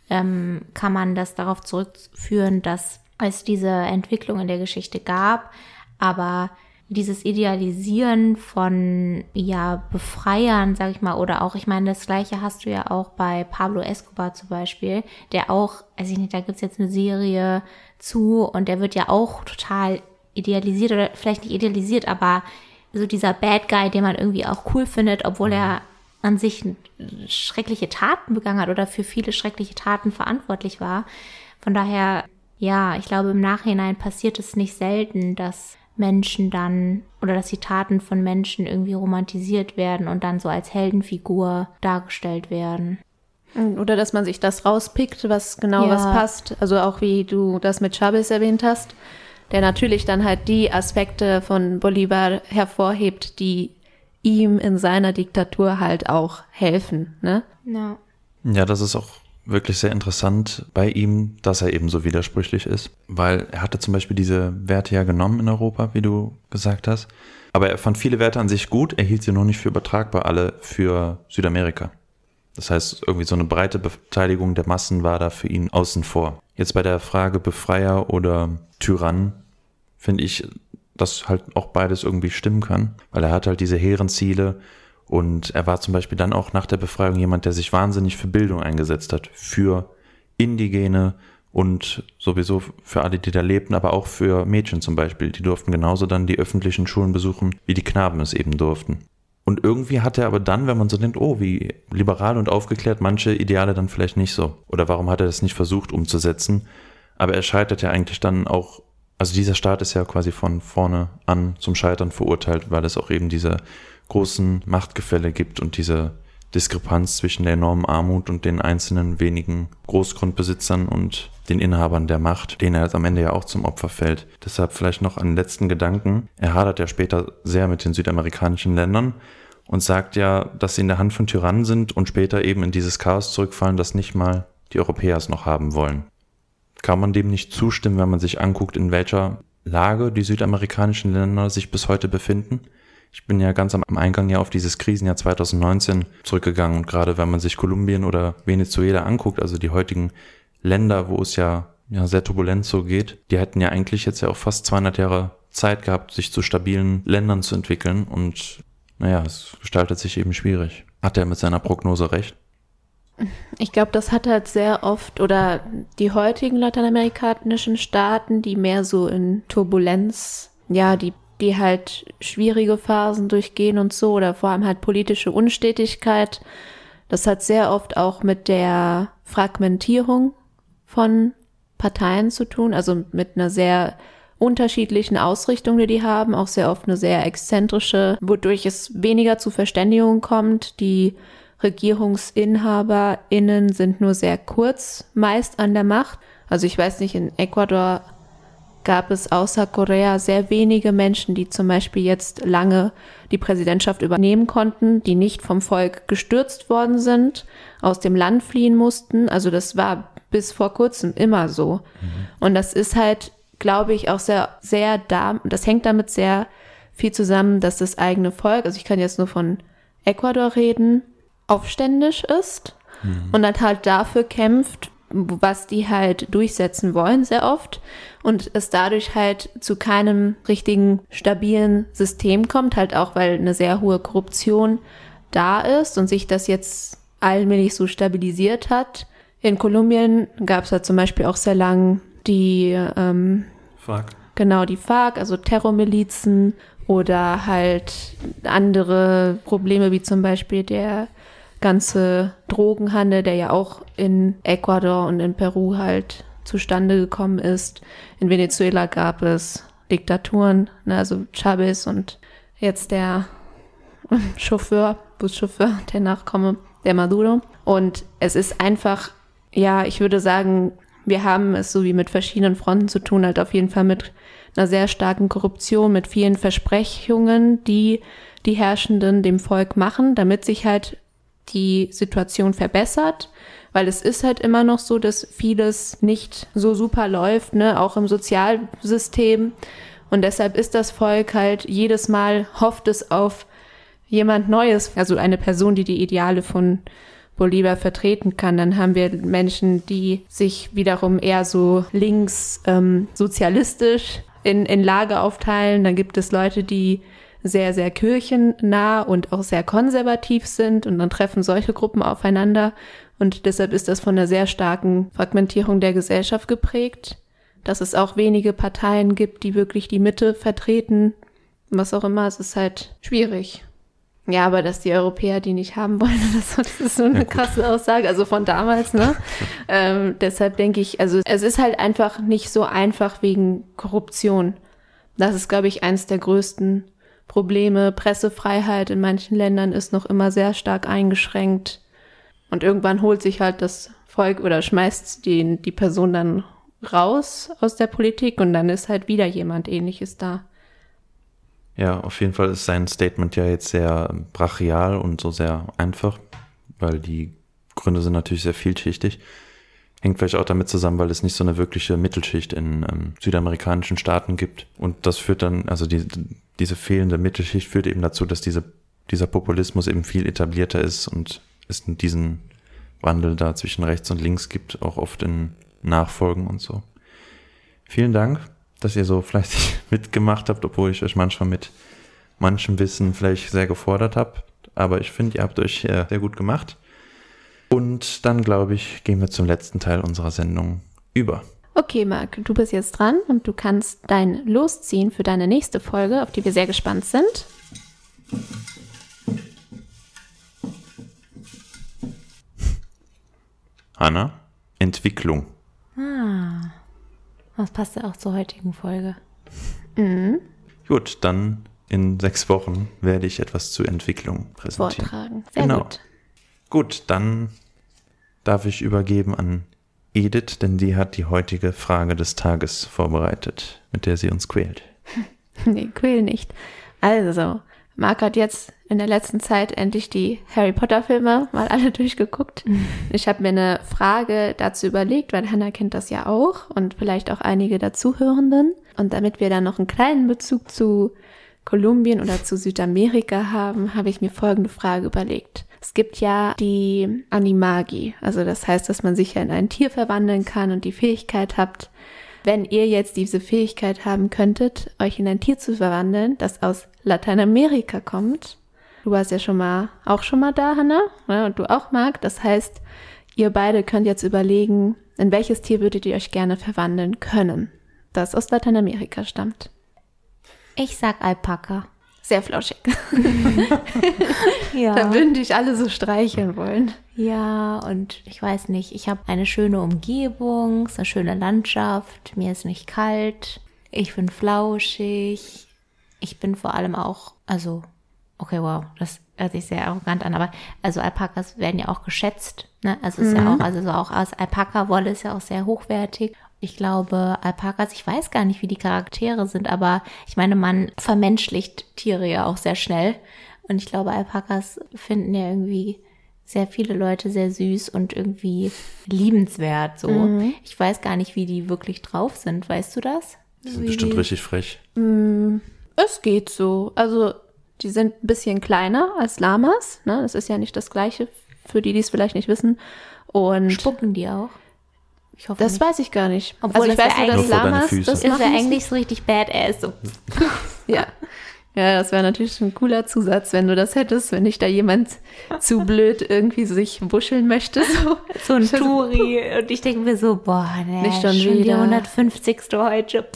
ähm, kann man das darauf zurückführen, dass es diese Entwicklung in der Geschichte gab, aber dieses Idealisieren von ja Befreiern, sag ich mal, oder auch, ich meine, das gleiche hast du ja auch bei Pablo Escobar zum Beispiel, der auch, also ich nicht, da gibt's jetzt eine Serie zu und der wird ja auch total idealisiert oder vielleicht nicht idealisiert, aber so dieser Bad Guy, den man irgendwie auch cool findet, obwohl er an sich schreckliche Taten begangen hat oder für viele schreckliche Taten verantwortlich war. Von daher, ja, ich glaube, im Nachhinein passiert es nicht selten, dass Menschen dann oder dass die Taten von Menschen irgendwie romantisiert werden und dann so als Heldenfigur dargestellt werden. Oder dass man sich das rauspickt, was genau ja. was passt. Also auch wie du das mit Chavez erwähnt hast, der natürlich dann halt die Aspekte von Bolivar hervorhebt, die ihm in seiner Diktatur halt auch helfen. Ne? Ja. Ja, das ist auch wirklich sehr interessant bei ihm, dass er eben so widersprüchlich ist, weil er hatte zum Beispiel diese Werte ja genommen in Europa, wie du gesagt hast, aber er fand viele Werte an sich gut, er hielt sie nur nicht für übertragbar, alle für Südamerika. Das heißt, irgendwie so eine breite Beteiligung der Massen war da für ihn außen vor. Jetzt bei der Frage Befreier oder Tyrann finde ich, dass halt auch beides irgendwie stimmen kann, weil er hat halt diese hehren Ziele und er war zum Beispiel dann auch nach der Befreiung jemand, der sich wahnsinnig für Bildung eingesetzt hat, für Indigene und sowieso für alle, die da lebten, aber auch für Mädchen zum Beispiel. Die durften genauso dann die öffentlichen Schulen besuchen, wie die Knaben es eben durften. Und irgendwie hat er aber dann, wenn man so denkt, oh, wie liberal und aufgeklärt, manche Ideale dann vielleicht nicht so. Oder warum hat er das nicht versucht umzusetzen? Aber er scheitert ja eigentlich dann auch also dieser Staat ist ja quasi von vorne an zum Scheitern verurteilt, weil es auch eben diese großen Machtgefälle gibt und diese Diskrepanz zwischen der enormen Armut und den einzelnen wenigen Großgrundbesitzern und den Inhabern der Macht, denen er am Ende ja auch zum Opfer fällt. Deshalb vielleicht noch einen letzten Gedanken. Er hadert ja später sehr mit den südamerikanischen Ländern und sagt ja, dass sie in der Hand von Tyrannen sind und später eben in dieses Chaos zurückfallen, das nicht mal die Europäer es noch haben wollen. Kann man dem nicht zustimmen, wenn man sich anguckt, in welcher Lage die südamerikanischen Länder sich bis heute befinden? Ich bin ja ganz am Eingang ja auf dieses Krisenjahr 2019 zurückgegangen und gerade wenn man sich Kolumbien oder Venezuela anguckt, also die heutigen Länder, wo es ja, ja sehr turbulent so geht, die hätten ja eigentlich jetzt ja auch fast 200 Jahre Zeit gehabt, sich zu stabilen Ländern zu entwickeln und naja, es gestaltet sich eben schwierig. Hat er mit seiner Prognose recht? Ich glaube, das hat halt sehr oft oder die heutigen lateinamerikanischen Staaten, die mehr so in Turbulenz, ja, die, die halt schwierige Phasen durchgehen und so oder vor allem halt politische Unstetigkeit. Das hat sehr oft auch mit der Fragmentierung von Parteien zu tun, also mit einer sehr unterschiedlichen Ausrichtungen, die die haben, auch sehr oft eine sehr exzentrische, wodurch es weniger zu Verständigungen kommt. Die RegierungsinhaberInnen sind nur sehr kurz meist an der Macht. Also ich weiß nicht, in Ecuador gab es außer Korea sehr wenige Menschen, die zum Beispiel jetzt lange die Präsidentschaft übernehmen konnten, die nicht vom Volk gestürzt worden sind, aus dem Land fliehen mussten. Also das war bis vor kurzem immer so. Mhm. Und das ist halt, glaube ich, auch sehr, sehr da, das hängt damit sehr viel zusammen, dass das eigene Volk, also ich kann jetzt nur von Ecuador reden, aufständisch ist mhm. und dann halt dafür kämpft, was die halt durchsetzen wollen, sehr oft. Und es dadurch halt zu keinem richtigen, stabilen System kommt, halt auch, weil eine sehr hohe Korruption da ist und sich das jetzt allmählich so stabilisiert hat. In Kolumbien gab es halt zum Beispiel auch sehr lang die ähm, FARC. Genau, die FARC, also Terrormilizen oder halt andere Probleme wie zum Beispiel der ganze Drogenhandel, der ja auch in Ecuador und in Peru halt zustande gekommen ist. In Venezuela gab es Diktaturen, ne, also Chavez und jetzt der Chauffeur, Buschauffeur, der Nachkomme, der Maduro. Und es ist einfach, ja, ich würde sagen, wir haben es so wie mit verschiedenen Fronten zu tun, halt auf jeden Fall mit einer sehr starken Korruption, mit vielen Versprechungen, die die Herrschenden dem Volk machen, damit sich halt die Situation verbessert, weil es ist halt immer noch so, dass vieles nicht so super läuft, ne, auch im Sozialsystem. Und deshalb ist das Volk halt jedes Mal hofft es auf jemand Neues, also eine Person, die die Ideale von Bolivar vertreten kann. Dann haben wir Menschen, die sich wiederum eher so links ähm, sozialistisch in, in Lager aufteilen. Dann gibt es Leute, die sehr, sehr kirchennah und auch sehr konservativ sind und dann treffen solche Gruppen aufeinander und deshalb ist das von einer sehr starken Fragmentierung der Gesellschaft geprägt, dass es auch wenige Parteien gibt, die wirklich die Mitte vertreten, was auch immer, es ist halt schwierig. Ja, aber dass die Europäer die nicht haben wollen, das, das ist so eine krasse Aussage, also von damals, ne? ähm, deshalb denke ich, also es ist halt einfach nicht so einfach wegen Korruption. Das ist, glaube ich, eins der größten Probleme. Pressefreiheit in manchen Ländern ist noch immer sehr stark eingeschränkt. Und irgendwann holt sich halt das Volk oder schmeißt die, die Person dann raus aus der Politik und dann ist halt wieder jemand ähnliches da. Ja, auf jeden Fall ist sein Statement ja jetzt sehr brachial und so sehr einfach, weil die Gründe sind natürlich sehr vielschichtig. Hängt vielleicht auch damit zusammen, weil es nicht so eine wirkliche Mittelschicht in ähm, südamerikanischen Staaten gibt. Und das führt dann, also die, diese fehlende Mittelschicht führt eben dazu, dass diese, dieser Populismus eben viel etablierter ist und es diesen Wandel da zwischen rechts und links gibt, auch oft in Nachfolgen und so. Vielen Dank, dass ihr so fleißig mitgemacht habt, obwohl ich euch manchmal mit manchem Wissen vielleicht sehr gefordert habe. Aber ich finde, ihr habt euch sehr gut gemacht. Und dann, glaube ich, gehen wir zum letzten Teil unserer Sendung über. Okay, Marc, du bist jetzt dran und du kannst dein Losziehen für deine nächste Folge, auf die wir sehr gespannt sind. Hanna, Entwicklung. Ah, das passt ja auch zur heutigen Folge. Mhm. Gut, dann in sechs Wochen werde ich etwas zur Entwicklung präsentieren. Vortragen. Sehr genau. gut. Gut, dann darf ich übergeben an Edith, denn die hat die heutige Frage des Tages vorbereitet, mit der sie uns quält. nee, quäl nicht. Also, Marc hat jetzt in der letzten Zeit endlich die Harry Potter Filme mal alle durchgeguckt. Ich habe mir eine Frage dazu überlegt, weil Hannah kennt das ja auch und vielleicht auch einige der Zuhörenden. Und damit wir dann noch einen kleinen Bezug zu Kolumbien oder zu Südamerika haben, habe ich mir folgende Frage überlegt. Es gibt ja die Animagi, also das heißt, dass man sich ja in ein Tier verwandeln kann und die Fähigkeit habt, wenn ihr jetzt diese Fähigkeit haben könntet, euch in ein Tier zu verwandeln, das aus Lateinamerika kommt. Du warst ja schon mal, auch schon mal da, Hanna, ne? und du auch, Marc. Das heißt, ihr beide könnt jetzt überlegen, in welches Tier würdet ihr euch gerne verwandeln können, das aus Lateinamerika stammt. Ich sag Alpaka. Sehr flauschig. ja. Da würden dich alle so streicheln wollen. Ja, und ich weiß nicht, ich habe eine schöne Umgebung, eine schöne Landschaft, mir ist nicht kalt, ich bin flauschig, ich bin vor allem auch, also, okay, wow, das hört sich sehr arrogant an, aber also Alpakas werden ja auch geschätzt, ne? Also ist mhm. ja auch, also so auch aus Alpaka-Wolle ist ja auch sehr hochwertig. Ich glaube, Alpakas, ich weiß gar nicht, wie die Charaktere sind, aber ich meine, man vermenschlicht Tiere ja auch sehr schnell. Und ich glaube, Alpakas finden ja irgendwie sehr viele Leute sehr süß und irgendwie liebenswert. So, mhm. ich weiß gar nicht, wie die wirklich drauf sind. Weißt du das? Die sind wie bestimmt die? richtig frech. Mm, es geht so. Also die sind ein bisschen kleiner als Lamas. Ne? Das ist ja nicht das Gleiche für die, die es vielleicht nicht wissen. Und spucken die auch? Ich hoffe das nicht. weiß ich gar nicht. Obwohl also ich weiß nur, dass Lamas das ist ja eigentlich so richtig badass. So. ja. Ja, das wäre natürlich ein cooler Zusatz, wenn du das hättest, wenn nicht da jemand zu blöd irgendwie sich wuscheln möchte. So, so ein Turi. Und ich denke mir so, boah, ne, nicht schon, schon die 150. heute.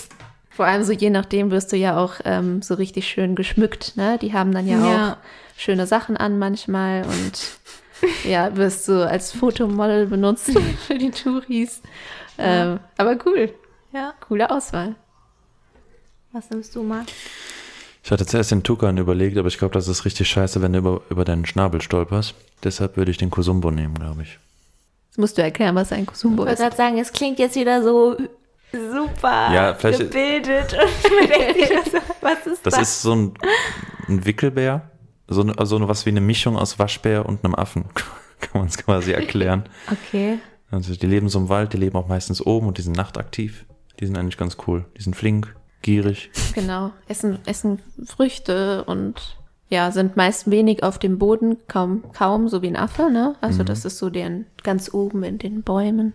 Vor allem so je nachdem wirst du ja auch ähm, so richtig schön geschmückt. Ne? Die haben dann ja, ja. auch schöne Sachen an manchmal und ja, wirst du als Fotomodel benutzt für die Touris. Ja. Ähm, aber cool. Ja. Coole Auswahl. Was nimmst du mal? Ich hatte zuerst den Tukan überlegt, aber ich glaube, das ist richtig scheiße, wenn du über, über deinen Schnabel stolperst. Deshalb würde ich den Kusumbo nehmen, glaube ich. Jetzt musst du erklären, was ein Kusumbo ist. Ich wollte gerade sagen, es klingt jetzt wieder so super ja, gebildet. Und was ist das? Das ist so ein, ein Wickelbär so, also was wie eine Mischung aus Waschbär und einem Affen, kann man es quasi erklären. okay. Also die leben so im Wald, die leben auch meistens oben und die sind nachtaktiv. Die sind eigentlich ganz cool. Die sind flink, gierig. Genau, essen, essen Früchte und ja, sind meist wenig auf dem Boden, kaum, kaum so wie ein Affe, ne? Also mhm. das ist so deren ganz oben in den Bäumen.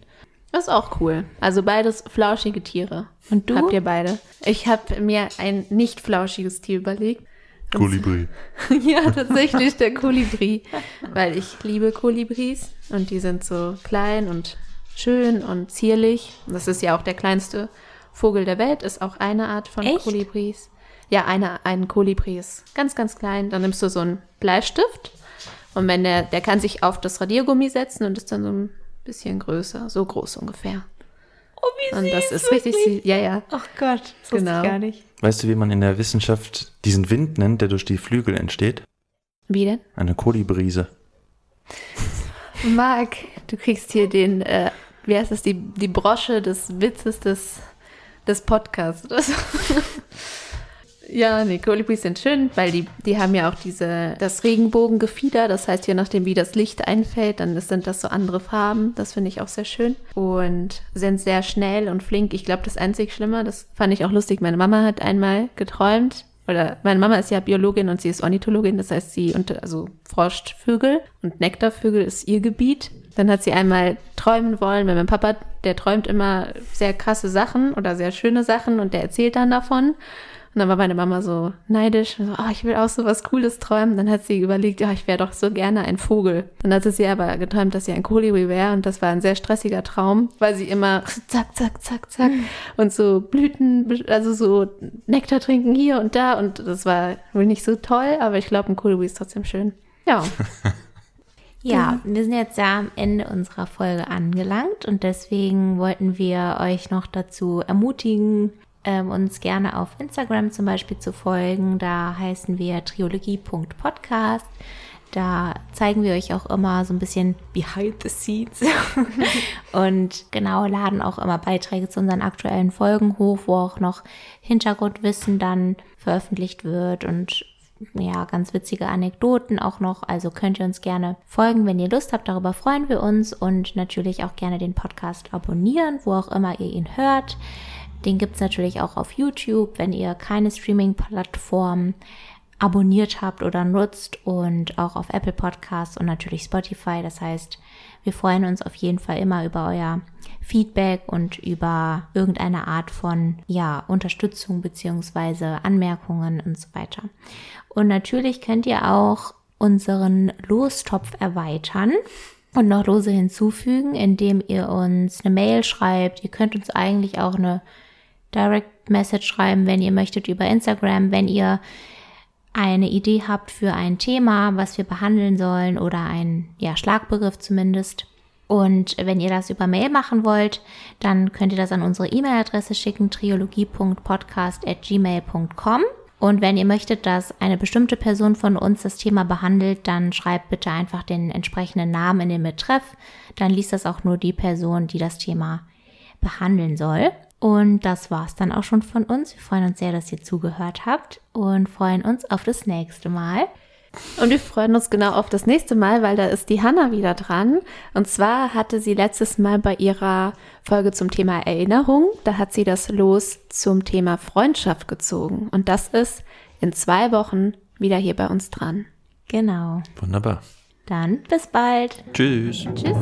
Das ist auch cool. Also beides flauschige Tiere. Und du? Habt ihr beide? Ich habe mir ein nicht flauschiges Tier überlegt. Kolibri. ja, tatsächlich der Kolibri. Weil ich liebe Kolibris und die sind so klein und schön und zierlich. Das ist ja auch der kleinste Vogel der Welt, ist auch eine Art von Echt? Kolibris. Ja, eine, ein Kolibri ist ganz, ganz klein. Dann nimmst du so einen Bleistift und wenn der, der kann sich auf das Radiergummi setzen und ist dann so ein bisschen größer, so groß ungefähr. Oh, wie Und das ist wirklich? richtig, ja, ja. Ach Gott, das genau. ich gar nicht. Weißt du, wie man in der Wissenschaft diesen Wind nennt, der durch die Flügel entsteht? Wie denn? Eine Kolibrise. Marc, du kriegst hier den, äh, wie heißt das, die, die Brosche des Witzes des, des Podcasts. Ja, nee, Kolibris sind schön, weil die, die haben ja auch diese, das Regenbogengefieder. Das heißt, je nachdem, wie das Licht einfällt, dann sind das so andere Farben. Das finde ich auch sehr schön. Und sind sehr schnell und flink. Ich glaube, das einzig Schlimme, das fand ich auch lustig. Meine Mama hat einmal geträumt, oder meine Mama ist ja Biologin und sie ist Ornithologin, das heißt, sie unter, also forscht Vögel und Nektarvögel ist ihr Gebiet. Dann hat sie einmal träumen wollen, weil mein Papa, der träumt immer sehr krasse Sachen oder sehr schöne Sachen und der erzählt dann davon. Und dann war meine Mama so neidisch. So, oh, ich will auch so was Cooles träumen. Dann hat sie überlegt, ja, ich wäre doch so gerne ein Vogel. Dann hatte sie aber geträumt, dass sie ein Kolibri wäre. Und das war ein sehr stressiger Traum, weil sie immer zack, zack, zack, zack und so Blüten, also so Nektar trinken hier und da. Und das war wohl nicht so toll, aber ich glaube, ein Kolibri ist trotzdem schön. Ja. Ja, wir sind jetzt ja am Ende unserer Folge angelangt und deswegen wollten wir euch noch dazu ermutigen, ähm, uns gerne auf Instagram zum Beispiel zu folgen. Da heißen wir triologie.podcast. Da zeigen wir euch auch immer so ein bisschen behind the scenes und genau laden auch immer Beiträge zu unseren aktuellen Folgen hoch, wo auch noch Hintergrundwissen dann veröffentlicht wird und ja, ganz witzige Anekdoten auch noch. Also könnt ihr uns gerne folgen, wenn ihr Lust habt. Darüber freuen wir uns und natürlich auch gerne den Podcast abonnieren, wo auch immer ihr ihn hört. Den gibt es natürlich auch auf YouTube, wenn ihr keine Streaming-Plattform abonniert habt oder nutzt und auch auf Apple Podcasts und natürlich Spotify. Das heißt, wir freuen uns auf jeden Fall immer über euer Feedback und über irgendeine Art von ja, Unterstützung beziehungsweise Anmerkungen und so weiter. Und natürlich könnt ihr auch unseren Lostopf erweitern und noch Lose hinzufügen, indem ihr uns eine Mail schreibt. Ihr könnt uns eigentlich auch eine Direct Message schreiben, wenn ihr möchtet, über Instagram, wenn ihr eine Idee habt für ein Thema, was wir behandeln sollen oder ein ja, Schlagbegriff zumindest. Und wenn ihr das über Mail machen wollt, dann könnt ihr das an unsere E-Mail-Adresse schicken, triologie.podcast.gmail.com. Und wenn ihr möchtet, dass eine bestimmte Person von uns das Thema behandelt, dann schreibt bitte einfach den entsprechenden Namen in den Betreff. Dann liest das auch nur die Person, die das Thema behandeln soll. Und das war's dann auch schon von uns. Wir freuen uns sehr, dass ihr zugehört habt und freuen uns auf das nächste Mal. Und wir freuen uns genau auf das nächste Mal, weil da ist die Hanna wieder dran. Und zwar hatte sie letztes Mal bei ihrer Folge zum Thema Erinnerung, da hat sie das Los zum Thema Freundschaft gezogen. Und das ist in zwei Wochen wieder hier bei uns dran. Genau. Wunderbar. Dann bis bald. Tschüss. Tschüss.